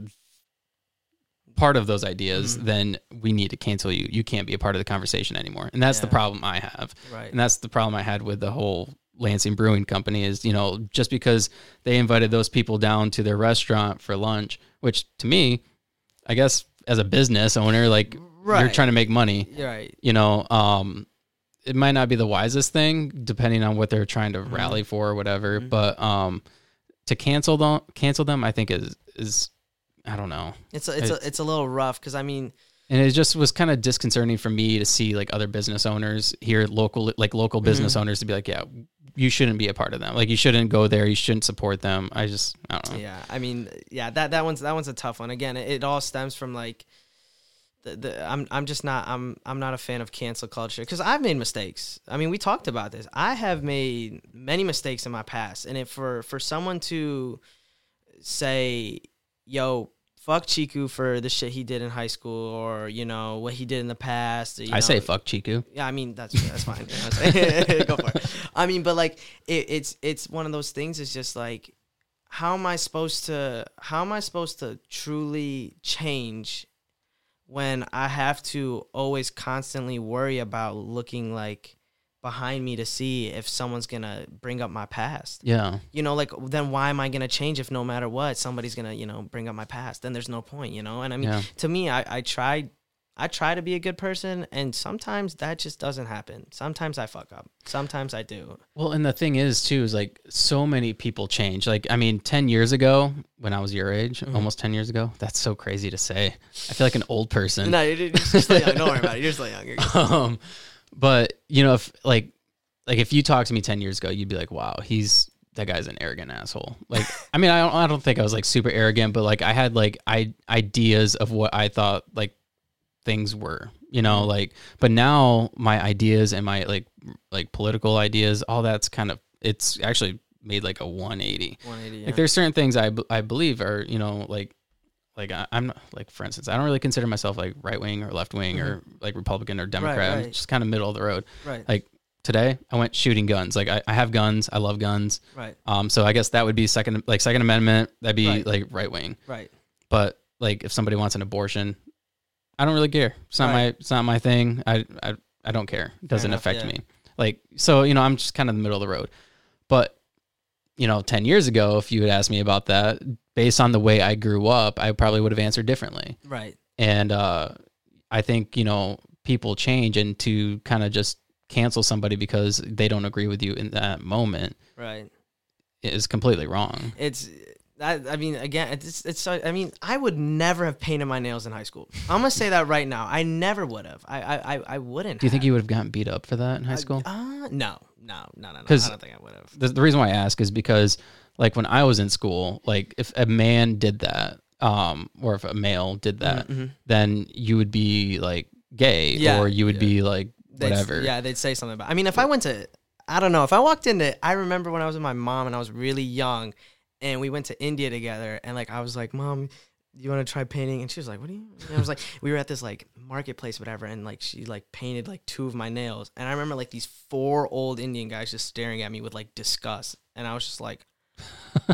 part of those ideas, Mhm. then we need to cancel you. You can't be a part of the conversation anymore, and that's the problem I have, Right. and that's the problem I had with the whole Lansing Brewing Company is you know just because they invited those people down to their restaurant for lunch, which to me, I guess as a business owner, like you're trying to make money, right. you know um it might not be the wisest thing depending on what they're trying to Mhm. rally for or whatever Mhm. but um to cancel them cancel them i think is is i don't know It's a, it's It's- a, it's a little rough because I mean, and it just was kind of disconcerting for me to see like other business owners here local like local business Mm-hmm. owners to be like yeah you shouldn't be a part of them like you shouldn't go there you shouldn't support them i just i don't know Yeah, I mean, yeah, that that one's that one's a tough one. Again, it, it all stems from like the, the I'm I'm just not I'm I'm not a fan of cancel culture because I've made mistakes. I mean, we talked about this. I have made many mistakes in my past, and if for for someone to say, "Yo." Fuck Cheeku for the shit he did in high school, or you know what he did in the past. you i say fuck cheeku yeah, I mean that's that's fine. *laughs* Know? *laughs* Go for it. I mean, but like it, it's it's one of those things. It's just like how am I supposed to how am I supposed to truly change when I have to always constantly worry about looking like behind me to see if someone's gonna bring up my past. yeah You know, like then why am I gonna change if no matter what somebody's gonna you know bring up my past? Then there's no point. You know, and I mean yeah to me, I, I try I try to be a good person and sometimes that just doesn't happen. Sometimes I fuck up. Sometimes I do. Well, and the thing is too is like so many people change. Like I mean, ten years ago when I was your age, Mhm. almost ten years ago. That's so crazy to say. I feel like an old person. No, you're, you're still young. Don't worry about it. You're still young. You're *laughs* um, but you know, if like like if you talked to me ten years ago, you'd be like, "Wow, he's that guy's an arrogant asshole." Like, *laughs* I mean, I don't, I don't think I was like super arrogant, but like I had like I ideas of what I thought like things were, you know, mm-hmm. like. But now my ideas and my like like political ideas, all that's kind of it's actually made like a 180. 180. Yeah. Like there's certain things I, b- I believe are, you know, like like I, I'm not like for instance, I don't really consider myself like right wing or left wing or like Republican or Democrat. I'm just kind of middle of the road. right. Like today, I went shooting guns. Like I, I have guns. I love guns. right. Um, so I guess that would be second like Second Amendment. That'd be Right. like right wing. Right. But like if somebody wants an abortion, I don't really care. It's not Right. my it's not my thing. I I, I don't care. It doesn't enough, affect yeah. me. Like so, you know, I'm just kind of in the middle of the road. But you know, 10 years ago if you had asked me about that, based on the way I grew up, I probably would have answered differently. Right. And uh I think, you know, people change and to kind of just cancel somebody because they don't agree with you in that moment Right. is completely wrong. It's that. I mean, again, it's it's. I mean, I would never have painted my nails in high school. I'm gonna say that right now. I never would have. I I I, I wouldn't. Do you think you would have gotten beat up for that in high school? Uh, no, no, no, no, no. I don't think I would have. the, the reason why I ask is because like when I was in school, like if a man did that, um, or if a male did that, Mhm. then you would be like gay, Yeah, or you would yeah. be like They'd- whatever. Yeah, they'd say something about. I mean, if I went to, I don't know, if I walked into, I remember when I was with my mom and I was really young, and we went to India together. And like I was like, Mom, you want to try painting? And she was like, What do you? And I was like, *laughs* we were at this like marketplace, whatever, and like she like painted like two of my nails. And I remember like these four old Indian guys just staring at me with like disgust. And I was just like,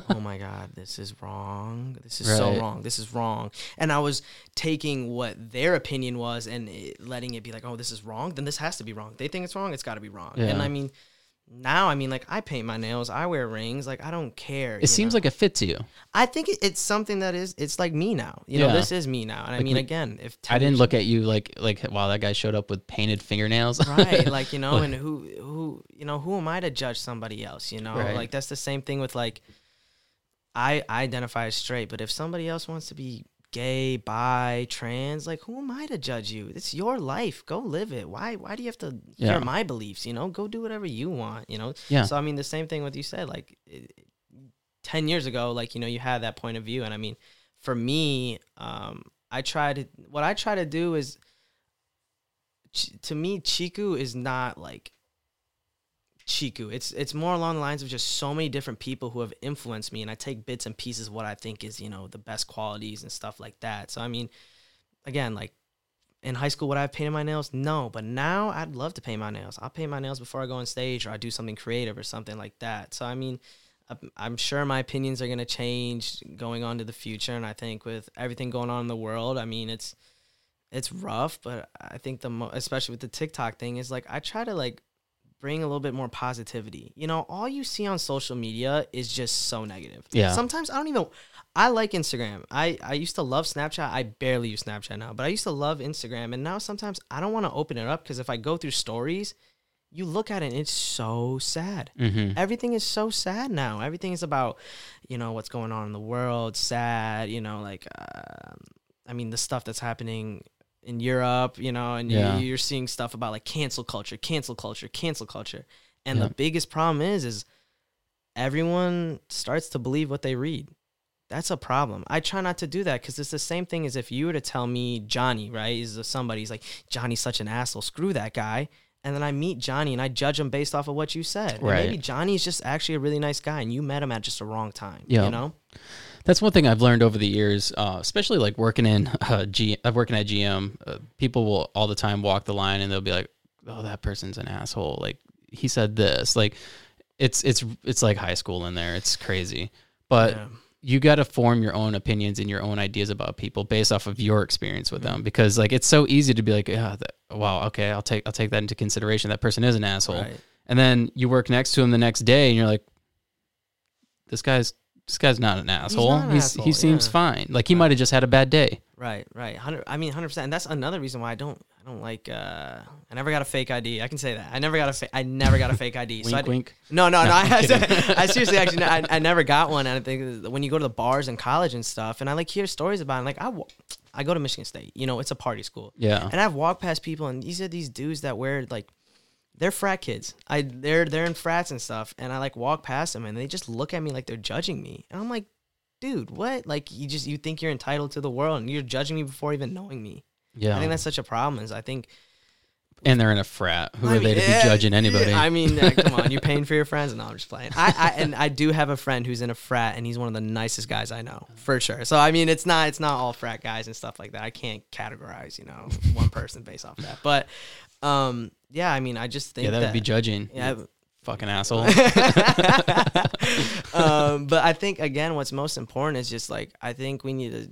oh my god this is wrong. This is so wrong. This is wrong. And i was taking what their opinion was and it, letting it be like oh this is wrong. Then this has to be wrong. They think it's wrong it's got to be wrong. And i mean now i mean like i paint my nails i wear rings like i don't care It seems like it fits you. i think it, it's something that is it's like me now you know this is me now and i mean we- again if I didn't look at you like like wow that guy showed up with painted fingernails. right like you *laughs* know Like- and who who you know who am i to judge somebody else you know Right. like that's the same thing with like i I identify as straight but if somebody else wants to be gay bi trans like who am i to judge you? It's your life. Go live it. Why why do you have to Yeah. hear my beliefs you know? Go do whatever you want you know? Yeah. so i mean the same thing with you said like it, 10 years ago like you know you had that point of view. And i mean for me um i try to what i try to do is Ch- to me cheeku is not like cheeku. It's it's more along the lines of just so many different people who have influenced me and i take bits and pieces what i think is you know the best qualities and stuff like that. So i mean again like in high school would i have painted my nails? No but now i'd love to paint my nails. I'll paint my nails before i go on stage or i do something creative or something like that. So i mean I'm- i'm sure my opinions are going to change going on to the future and i think with everything going on in the world i mean it's it's rough but i think the mo- especially with the tiktok thing is like i try to like bring a little bit more positivity you know all you see on social media is just so negative Yeah. sometimes i don't even i like instagram i i used to love snapchat i barely use snapchat now but i used to love instagram and now sometimes i don't want to open it up because if i go through stories you look at it and it's so sad mm-hmm. everything is so sad now. Everything is about, you know, what's going on in the world, sad, you know, like, um, I mean, the stuff that's happening in Europe, you know, and Yeah. you, you're seeing stuff about like cancel culture, cancel culture, cancel culture. And Yeah. the biggest problem is, is everyone starts to believe what they read. That's a problem. I try not to do that because it's the same thing as if you were to tell me Johnny, right, is somebody, he's like, Johnny's such an asshole, screw that guy. And then I meet Johnny and I judge him based off of what you said. And Right. maybe Johnny's just actually a really nice guy and you met him at just the wrong time. Yeah. You know? That's one thing I've learned over the years, uh, especially like working in *laughs* uh, G, uh, working at GM. Uh, people will all the time walk the line and they'll be like, "Oh, that person's an asshole." Like he said this. Like it's it's it's like high school in there. It's crazy, but Yeah. you got to form your own opinions and your own ideas about people based off of your experience with them. Because like it's so easy to be like, "Yeah, that, wow, okay, I'll take I'll take that into consideration. That person is an asshole." Right. And then you work next to him the next day and you're like, this guy's this guy's not an asshole. not an He's, asshole, he seems yeah. fine. Like he might have just had a bad day. Right, right. Hundred. I mean, hundred percent. And that's another reason why I don't. I don't like. uh I never got a fake ID. I can say that. I never got a. Fa- I never got a fake ID. *laughs* wink, I, wink. No, no, no. *laughs* I. *laughs* I seriously actually, I, I never got one. And I think when you go to the bars in college and stuff, and I like hear stories about it. Like I, I go to Michigan State. You know, it's a party school. Yeah. And I've walked past people, and these are these dudes that wear like, they're frat kids. I they're they're in frats and stuff, and I like walk past them, and they just look at me like they're judging me, and I'm like, dude, what? Like you just you think you're entitled to the world, and you're judging me before even knowing me. Yeah. I think that's such a problem. Is I think and they're in a frat. Who I are they mean, to be yeah, judging anybody? I mean, uh, come on, you're *laughs* paying for your friends. No, I'm just playing. I, I and I do have a friend who's in a frat, and he's one of the nicest guys I know for sure. So I mean, it's not it's not all frat guys and stuff like that. I can't categorize, you know, one person based off that. But um, yeah, I mean, I just think yeah, that, that would be judging. Yeah. Fucking asshole. *laughs* *laughs* um, but I think again, what's most important is just like I think we need to,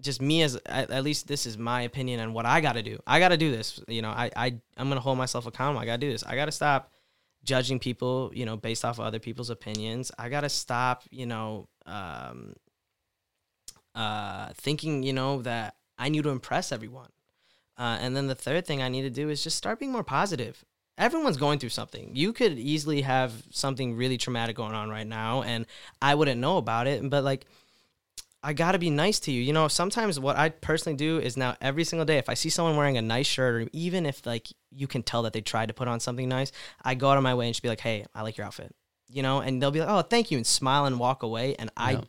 just me as at, at least this is my opinion on what I got to do. I got to do this. You know, I I I'm gonna hold myself accountable. I got to do this. I got to stop judging people. You know, based off of other people's opinions. I got to stop. You know, um, uh, thinking you know that I need to impress everyone. Uh, and then the third thing I need to do is just start being more positive. Everyone's going through something. You could easily have something really traumatic going on right now, and I wouldn't know about it. But like, I gotta be nice to you. You know, sometimes what I personally do is now every single day, if I see someone wearing a nice shirt, or even if like you can tell that they tried to put on something nice, I go out of my way and just be like, "Hey, I like your outfit," you know, and they'll be like, "Oh, thank you," and smile and walk away. And I, Yeah.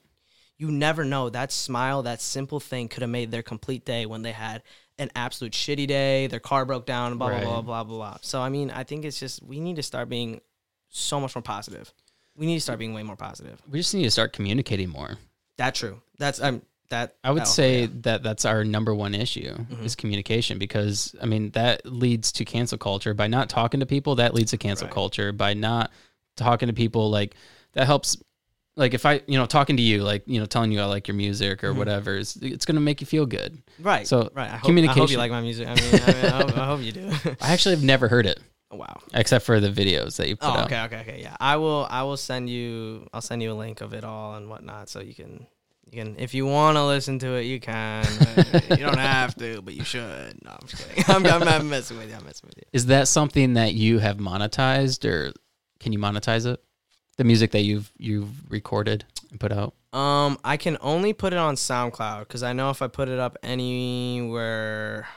you never know that smile, that simple thing could have made their complete day when they had an absolute shitty day, their car broke down, blah blah Right. blah blah blah blah. So I mean, I think it's just we need to start being so much more positive. we need to start being way more positive. We just need to start communicating more. That true. That's I'm, that I would oh, say yeah. that that's our number one issue Mhm. is communication because I mean that leads to cancel culture by not talking to people that leads to cancel Right. culture by not talking to people like that helps like if I you know talking to you like you know telling you I like your music or Mhm. whatever it's, it's going to make you feel good. right. so, right. I hope, I hope communication- you like my music. I mean, I, mean, I, hope, I hope you do. *laughs* I actually have never heard it oh, wow. except for the videos that you put Oh, out. okay, okay, okay. Yeah, I will. I will send you. I'll send you a link of it all and whatnot, so you can. You can, if you want to listen to it, you can. you don't have to, but you should. No, I'm just kidding. *laughs* I'm, I'm, I'm messing with you. I'm messing with you. Is that something that you have monetized or can you monetize it? The music that you've you've recorded and put out? Um, I can only put it on SoundCloud because I know if I put it up anywhere,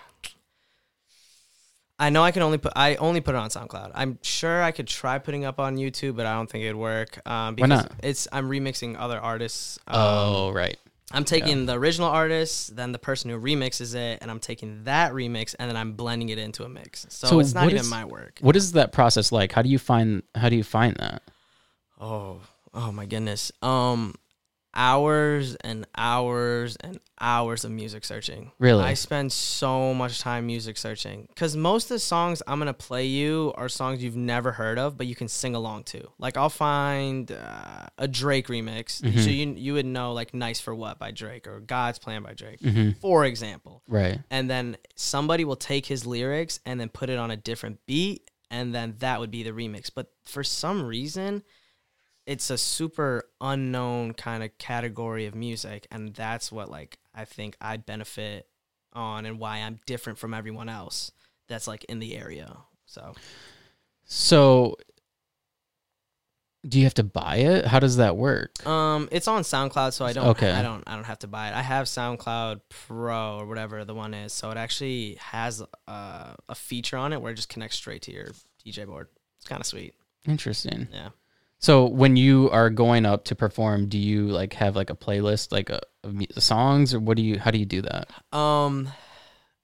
I know I can only put. I only put it on SoundCloud. I'm sure I could try putting up on YouTube, but I don't think it'd work. Um, because not? It's I'm remixing other artists. Um, oh, right. I'm taking the original artist, then the person who remixes it, and I'm taking that remix and then I'm blending it into a mix. So, So it's not even is- my work. What is that process like? How do you find how do you find that? Oh, oh my goodness. Um, hours and hours and hours of music searching. Really? I spend so much time music searching because most of the songs I'm gonna play you are songs you've never heard of, but you can sing along to. Like I'll find uh, a Drake remix, Mhm. so you you would know like "Nice for What" by Drake or "God's Plan" by Drake, hmm for example. Right. And then somebody will take his lyrics and then put it on a different beat, and then that would be the remix. But for some reason, it's a super unknown kind of category of music, and that's what like I think I benefit on, and why I'm different from everyone else that's like in the area. So So do you have to buy it? How does that work? Um, it's on SoundCloud, so I don't. Okay. I don't. I don't have to buy it. I have SoundCloud Pro or whatever the one is, so it actually has uh, a feature on it where it just connects straight to your DJ board. It's kind of sweet. Interesting. Yeah. So when you are going up to perform, do you like have like a playlist like a, of mu- songs or what do you how do you do that? Um,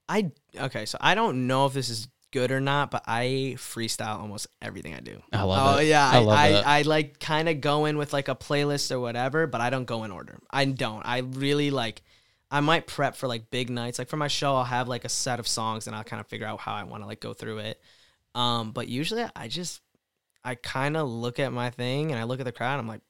I okay. So I don't know if this is good or not, but I freestyle almost everything I do. I love oh it. yeah, I I love I, that. I like kind of go in with like a playlist or whatever, but I don't go in order. I don't. I really like. I might prep for like big nights. Like for my show, I'll have like a set of songs and I'll kind of figure out how I want to like go through it. Um, but usually I just I kind of look at my thing and I look at the crowd. And I'm like,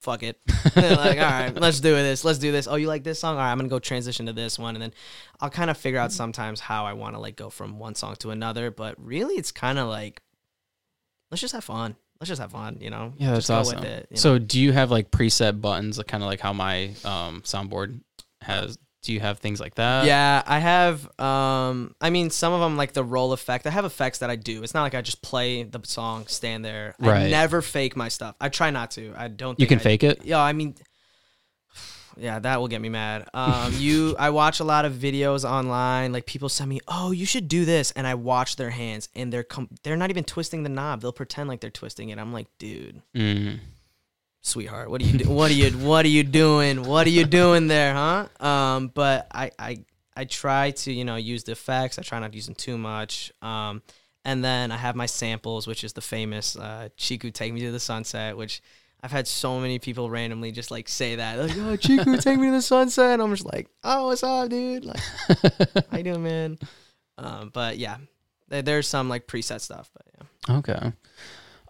fuck it. *laughs* *laughs* like, all right, let's do this. Let's do this. Oh, you like this song? All right, I'm gonna go transition to this one, and then I'll kind of figure out sometimes how I want to like go from one song to another. But really, it's kind of like, let's just have fun. Let's just have fun. You know? Yeah, that's just go awesome. With it, you know? So do you have like preset buttons, like kind of like how my um, soundboard has? Do you have things like that? yeah, I have. Um, I mean, some of them like the roll effect. I have effects that I do. It's not like I just play the song, stand there. I Right. never fake my stuff. I try not to. I don't. You can I- fake it. Yeah, I mean, yeah, that will get me mad. Um, you, *laughs* I watch a lot of videos online. Like people send me, "Oh, you should do this," and I watch their hands, and they're com- they're not even twisting the knob. They'll pretend like they're twisting it. I'm like, dude, Mm. Sweetheart, what are you, do- what are you, what are you doing? What are you doing there, huh? Um, but I, I, I try to, you know, use the effects. I try not to use them too much. Um, and then I have my samples, which is the famous uh, Cheeku "Take Me to the Sunset," which I've had so many people randomly just like say that, like, "Oh, Cheeku, take me to the sunset." And I'm just like, "Oh, what's up, dude? Like, *laughs* how you doing, man?" Um, but yeah, there's some like preset stuff, but yeah. Okay.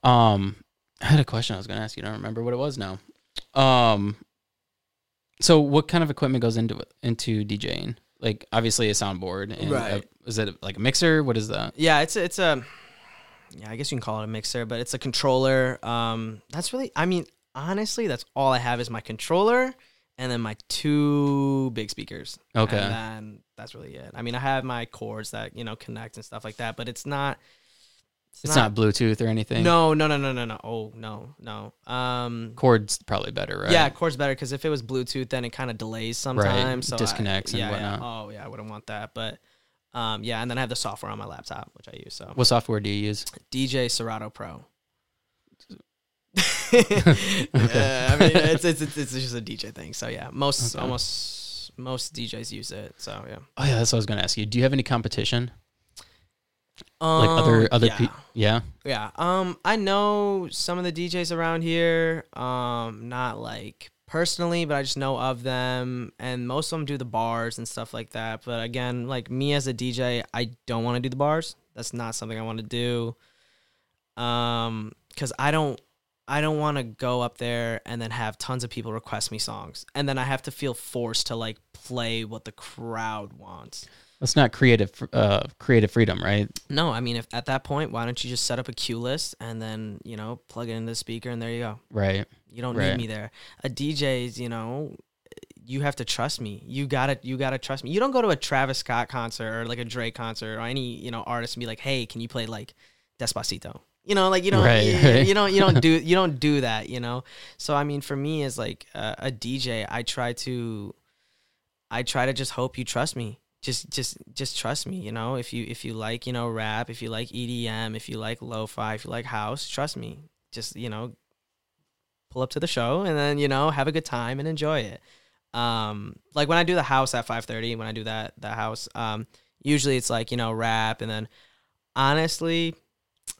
Um, I had a question I was going to ask you. I don't remember what it was now. Um, so what kind of equipment goes into into DJing? Like obviously a soundboard. And Right. A, is it like a mixer? What is that? Yeah, it's a, it's a yeah, I guess you can call it a mixer, but it's a controller. Um, that's really, I mean, honestly, that's all I have is my controller and then my two big speakers. Okay. and then that's really it. I mean, I have my cords that you know connect and stuff like that, but it's not. It's not, Bluetooth or anything. No, no, no, no, no, no. Oh, no, no. Um, Chords probably better, right? yeah, chords better because if it was Bluetooth, then it kind of delays sometimes. So I- disconnects and yeah, yeah. whatnot. Oh, yeah, I wouldn't want that. But um, yeah, and then I have the software on my laptop, which I use. So What software do you use? DJ Serato Pro. *laughs* *laughs* yeah, I mean, it's, it's it's it's just a DJ thing. So yeah, most Okay. almost most DJs use it. So yeah. Oh yeah, that's what I was going to ask you. Do you have any competition? Like other Um, other yeah. people? Yeah. Yeah. Um, I know some of the DJs around here. Um, not like personally, but I just know of them, and most of them do the bars and stuff like that. But again, like me as a DJ, I don't want to do the bars. That's not something I want to do. Um, because I don't. I don't want to go up there and then have tons of people request me songs, and then I have to feel forced to like play what the crowd wants. That's not creative uh creative freedom, right? No, I mean, if at that point, why don't you just set up a cue list and then you know plug it into the speaker and there you go. Right. You don't Right. need me there. A DJ's, you know, you have to trust me. You gotta, you gotta trust me. You don't go to a Travis Scott concert or like a Drake concert or any, you know, artist and be like, hey, can you play like Despacito? You know, like you don't, Right, you, right. you don't, you don't *laughs* do, you don't do that. You know. So I mean, for me as like a, a DJ, I try to, I try to just hope you trust me. Just, just, just trust me. You know, if you, if you like, you know, rap, if you like EDM, if you like lo-fi, if you like house, trust me. Just, you know, pull up to the show and then you know have a good time and enjoy it um like when i do the house at 5.30 when i do that that house um usually it's like you know rap and then honestly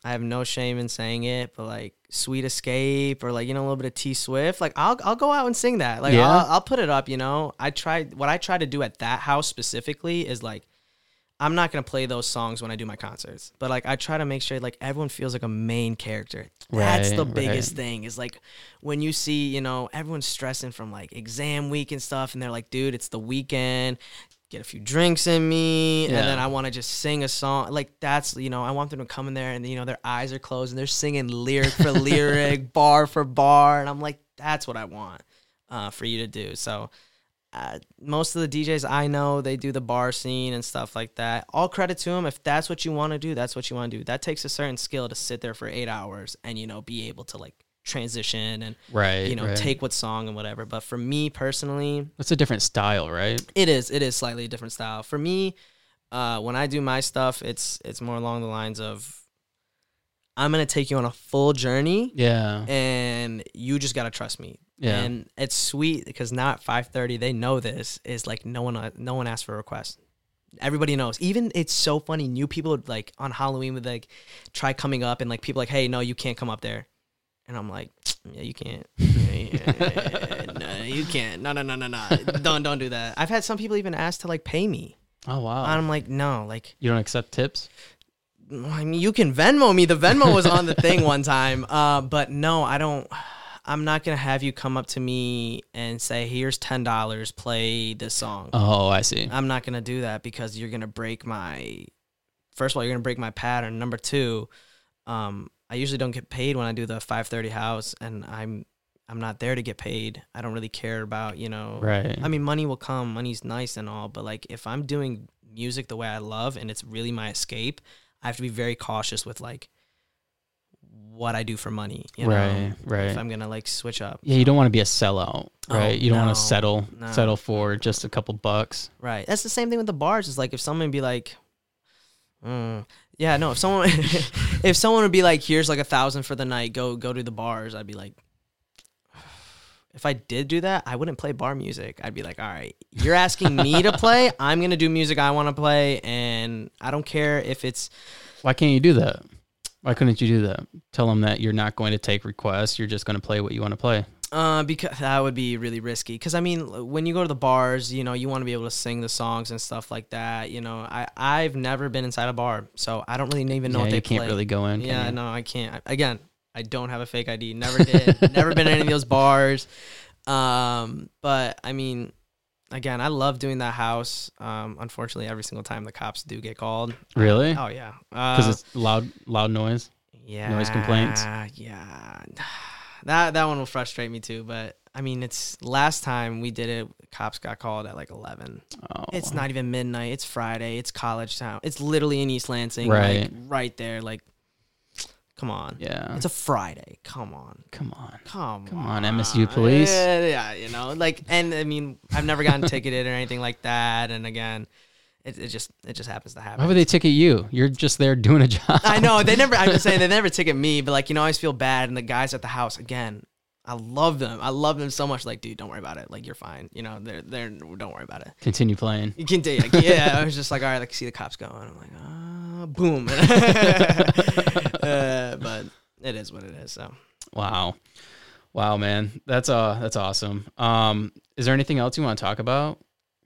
i have no shame in saying it but like sweet escape or like you know a little bit of t swift like i'll i'll go out and sing that like Yeah. I'll, I'll put it up you know i try what i try to do at that house specifically is like I'm not gonna play those songs when I do my concerts, but like I try to make sure like everyone feels like a main character. That's Right, the right. biggest thing. Is like when you see you know everyone's stressing from like exam week and stuff, and they're like, dude, it's the weekend. Get a few drinks in me, Yeah. and then I want to just sing a song. Like that's you know I want them to come in there and you know their eyes are closed and they're singing lyric for *laughs* lyric, bar for bar, and I'm like, that's what I want uh, for you to do. So uh, most of the DJs I know, they do the bar scene and stuff like that. All credit to them. If that's what you want to do, that's what you want to do. That takes a certain skill to sit there for eight hours and you know be able to like transition and Right. you know right. take what song and whatever. But for me personally, It's a different style, right? it is it is slightly a different style. For me, uh, when I do my stuff, it's it's more along the lines of I'm gonna take you on a full journey Yeah. and you just gotta trust me. Yeah. And it's sweet because now at five thirty, they know this is like no one no one asked for a request. Everybody knows. Even it's so funny. New people like on Halloween would like try coming up and like people like, hey, no, you can't come up there. And I'm like, *tsk* yeah, you can't. *laughs* Yeah, no, you can't. No, no, no, no, no. Don't don't do that. I've had some people even ask to like pay me. Oh wow. And I'm like, no, like you don't accept tips? I mean, you can Venmo me. The Venmo was on the *laughs* thing one time, uh, but no, I don't. I'm not gonna have you come up to me and say, "Here's ten dollars, play this song." Oh, I see. I'm not gonna do that because you're gonna break my. First of all, you're gonna break my pattern. Number two, um, I usually don't get paid when I do the 5:30 house, and I'm I'm not there to get paid. I don't really care about you know. Right. I mean, money will come. Money's nice and all, but like if I'm doing music the way I love and it's really my escape, I have to be very cautious with like what I do for money. You know? Right, right. If I'm gonna like switch up. yeah, you don't want to be a sellout, Oh, right? you don't want to settle no. settle for just a couple bucks. Right. That's the same thing with the bars. It's like if someone be like, mm, yeah, no. If someone *laughs* if someone would be like, here's like a thousand for the night, go go to the bars, I'd be like. *sighs* If I did do that, I wouldn't play bar music. I'd be like, all right, you're asking me to *laughs* play. I'm going to do music I want to play. And I don't care if it's, Why can't you do that? Why couldn't you do that? Tell them that you're not going to take requests. You're just going to play what you want to play. Uh, because that would be really risky. Because I mean, when you go to the bars, you know, you want to be able to sing the songs and stuff like that. You know, I I've never been inside a bar, so I don't really even know yeah, what they you can't play. really go in. Yeah, no, I can't. Again, I don't have a fake ID. Never did. *laughs* Never been in any of those bars. Um, but I mean, again, I love doing that house. Um, unfortunately, every single time the cops do get called. Really? Oh yeah. Because Uh, it's loud, loud noise. yeah, noise complaints? Yeah, that that one will frustrate me too. But I mean, it's last time we did it, cops got called at like eleven. Oh, It's not even midnight. It's Friday. It's college town. It's literally in East Lansing, Right. like right there. Like, come on. Yeah. It's a Friday. Come on. Come on. Come, Come on, MSU police. Yeah, yeah, you know, like, and I mean, I've never gotten *laughs* ticketed or anything like that. And again, it, it just it just happens to happen. Why would they ticket you? You're just there doing a *laughs* job. I know they never. I'm just saying they never ticket me, but like you know, I always feel bad. And the guys at the house again, I love them. I love them so much. Like, dude, don't worry about it. Like, you're fine. You know, they're they're don't worry about it. Continue playing. You can like, yeah. I was just like, all right, like see the cops going. I'm like, ah, boom. *laughs* uh, but it is what it is. So Wow. Wow, man. That's uh that's awesome. Um is there anything else you want to talk about?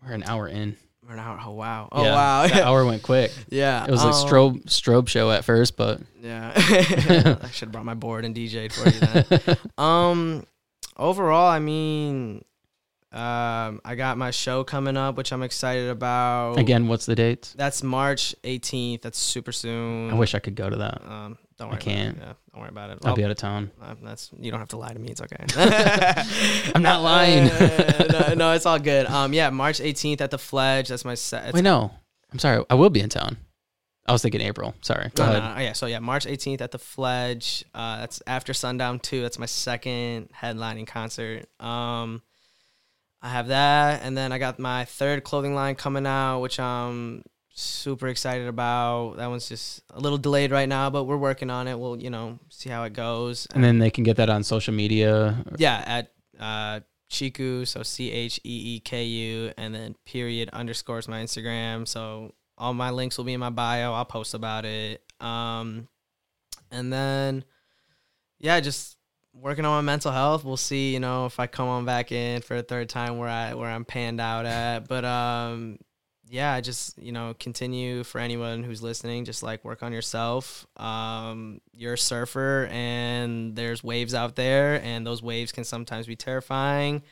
We're an hour in. An hour. Oh wow. Oh Yeah, wow. That hour *laughs* went quick. yeah. It was like um, strobe strobe show at first, but *laughs* Yeah. *laughs* I should have brought my board and DJ'd for you then. um overall, I mean um I got my show coming up which I'm excited about. again, what's the date? That's March 18th. That's super soon. I wish I could go to that. Um, don't I can't. About it. Yeah, don't worry about it. I'll be out of town. Uh, that's you don't have to lie to me. It's okay. *laughs* I'm not lying. *laughs* No, no, it's all good. Um, yeah, March 18th at the Fledge. That's my set. Wait, no. I'm sorry. I will be in town. I was thinking April. Sorry. Go No, no, no, yeah, so yeah, March 18th at the Fledge. Uh, that's after sundown too. That's my second headlining concert. Um, I have that, and then I got my third clothing line coming out, which I'm super excited about. That one's just a little delayed right now, but we're working on it. We'll, you know, see how it goes. And then they can get that on social media. Yeah, at uh, Cheeku, so C H E E K U, and then period underscores my Instagram. So all my links will be in my bio. I'll post about it. Um, and then, yeah, just working on my mental health. We'll see, you know, if I come on back in for a third time where I where I'm panned out at. But um, yeah, just you know continue for anyone who's listening. Just like work on yourself. Um, you're a surfer, and there's waves out there, and those waves can sometimes be terrifying,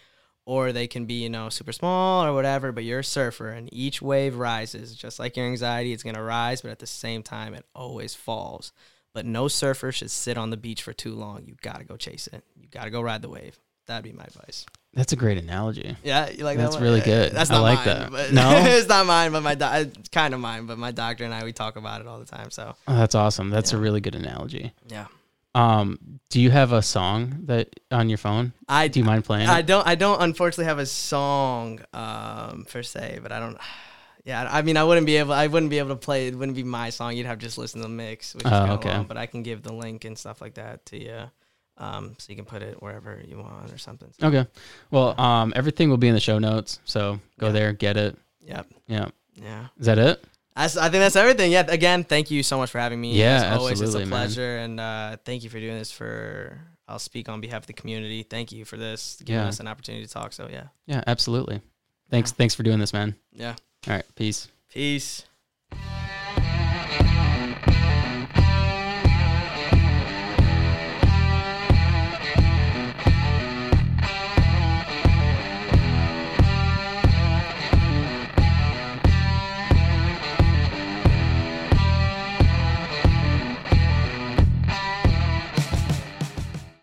or they can be you know super small or whatever. But you're a surfer, and each wave rises, just like your anxiety. It's gonna rise, but at the same time, it always falls. But no surfer should sit on the beach for too long. You gotta go chase it. You gotta go ride the wave. That'd be my advice. That's a great analogy. Yeah, you like That's that really good. That's I not like mine, that. No? *laughs* it's not mine, but my do- it's kind of mine. But my doctor and I we talk about it all the time. So Oh, that's awesome. That's a really good analogy. yeah, Um, do you have a song that on your phone? I Do you mind playing? I it? don't I don't unfortunately have a song um per se, but I don't. *sighs* Yeah, I mean, I wouldn't be able. I wouldn't be able to play. It wouldn't be my song. You'd have to just listen to the mix, which is Oh, kinda okay. long, But I can give the link and stuff like that to you, um, so you can put it wherever you want or something. So, Okay. Well, um, everything will be in the show notes, so go Yeah. there, get it. yep. Yeah. Yeah. Is that it? That's, I think that's everything. Yeah. Again, thank you so much for having me. Yeah, As always, it's a man. pleasure, and uh, thank you for doing this. For I'll speak on behalf of the community. Thank you for this, giving Yeah. us an opportunity to talk. So yeah, Yeah, absolutely. Thanks. Thanks for doing this, man. yeah. All right. Peace. Peace.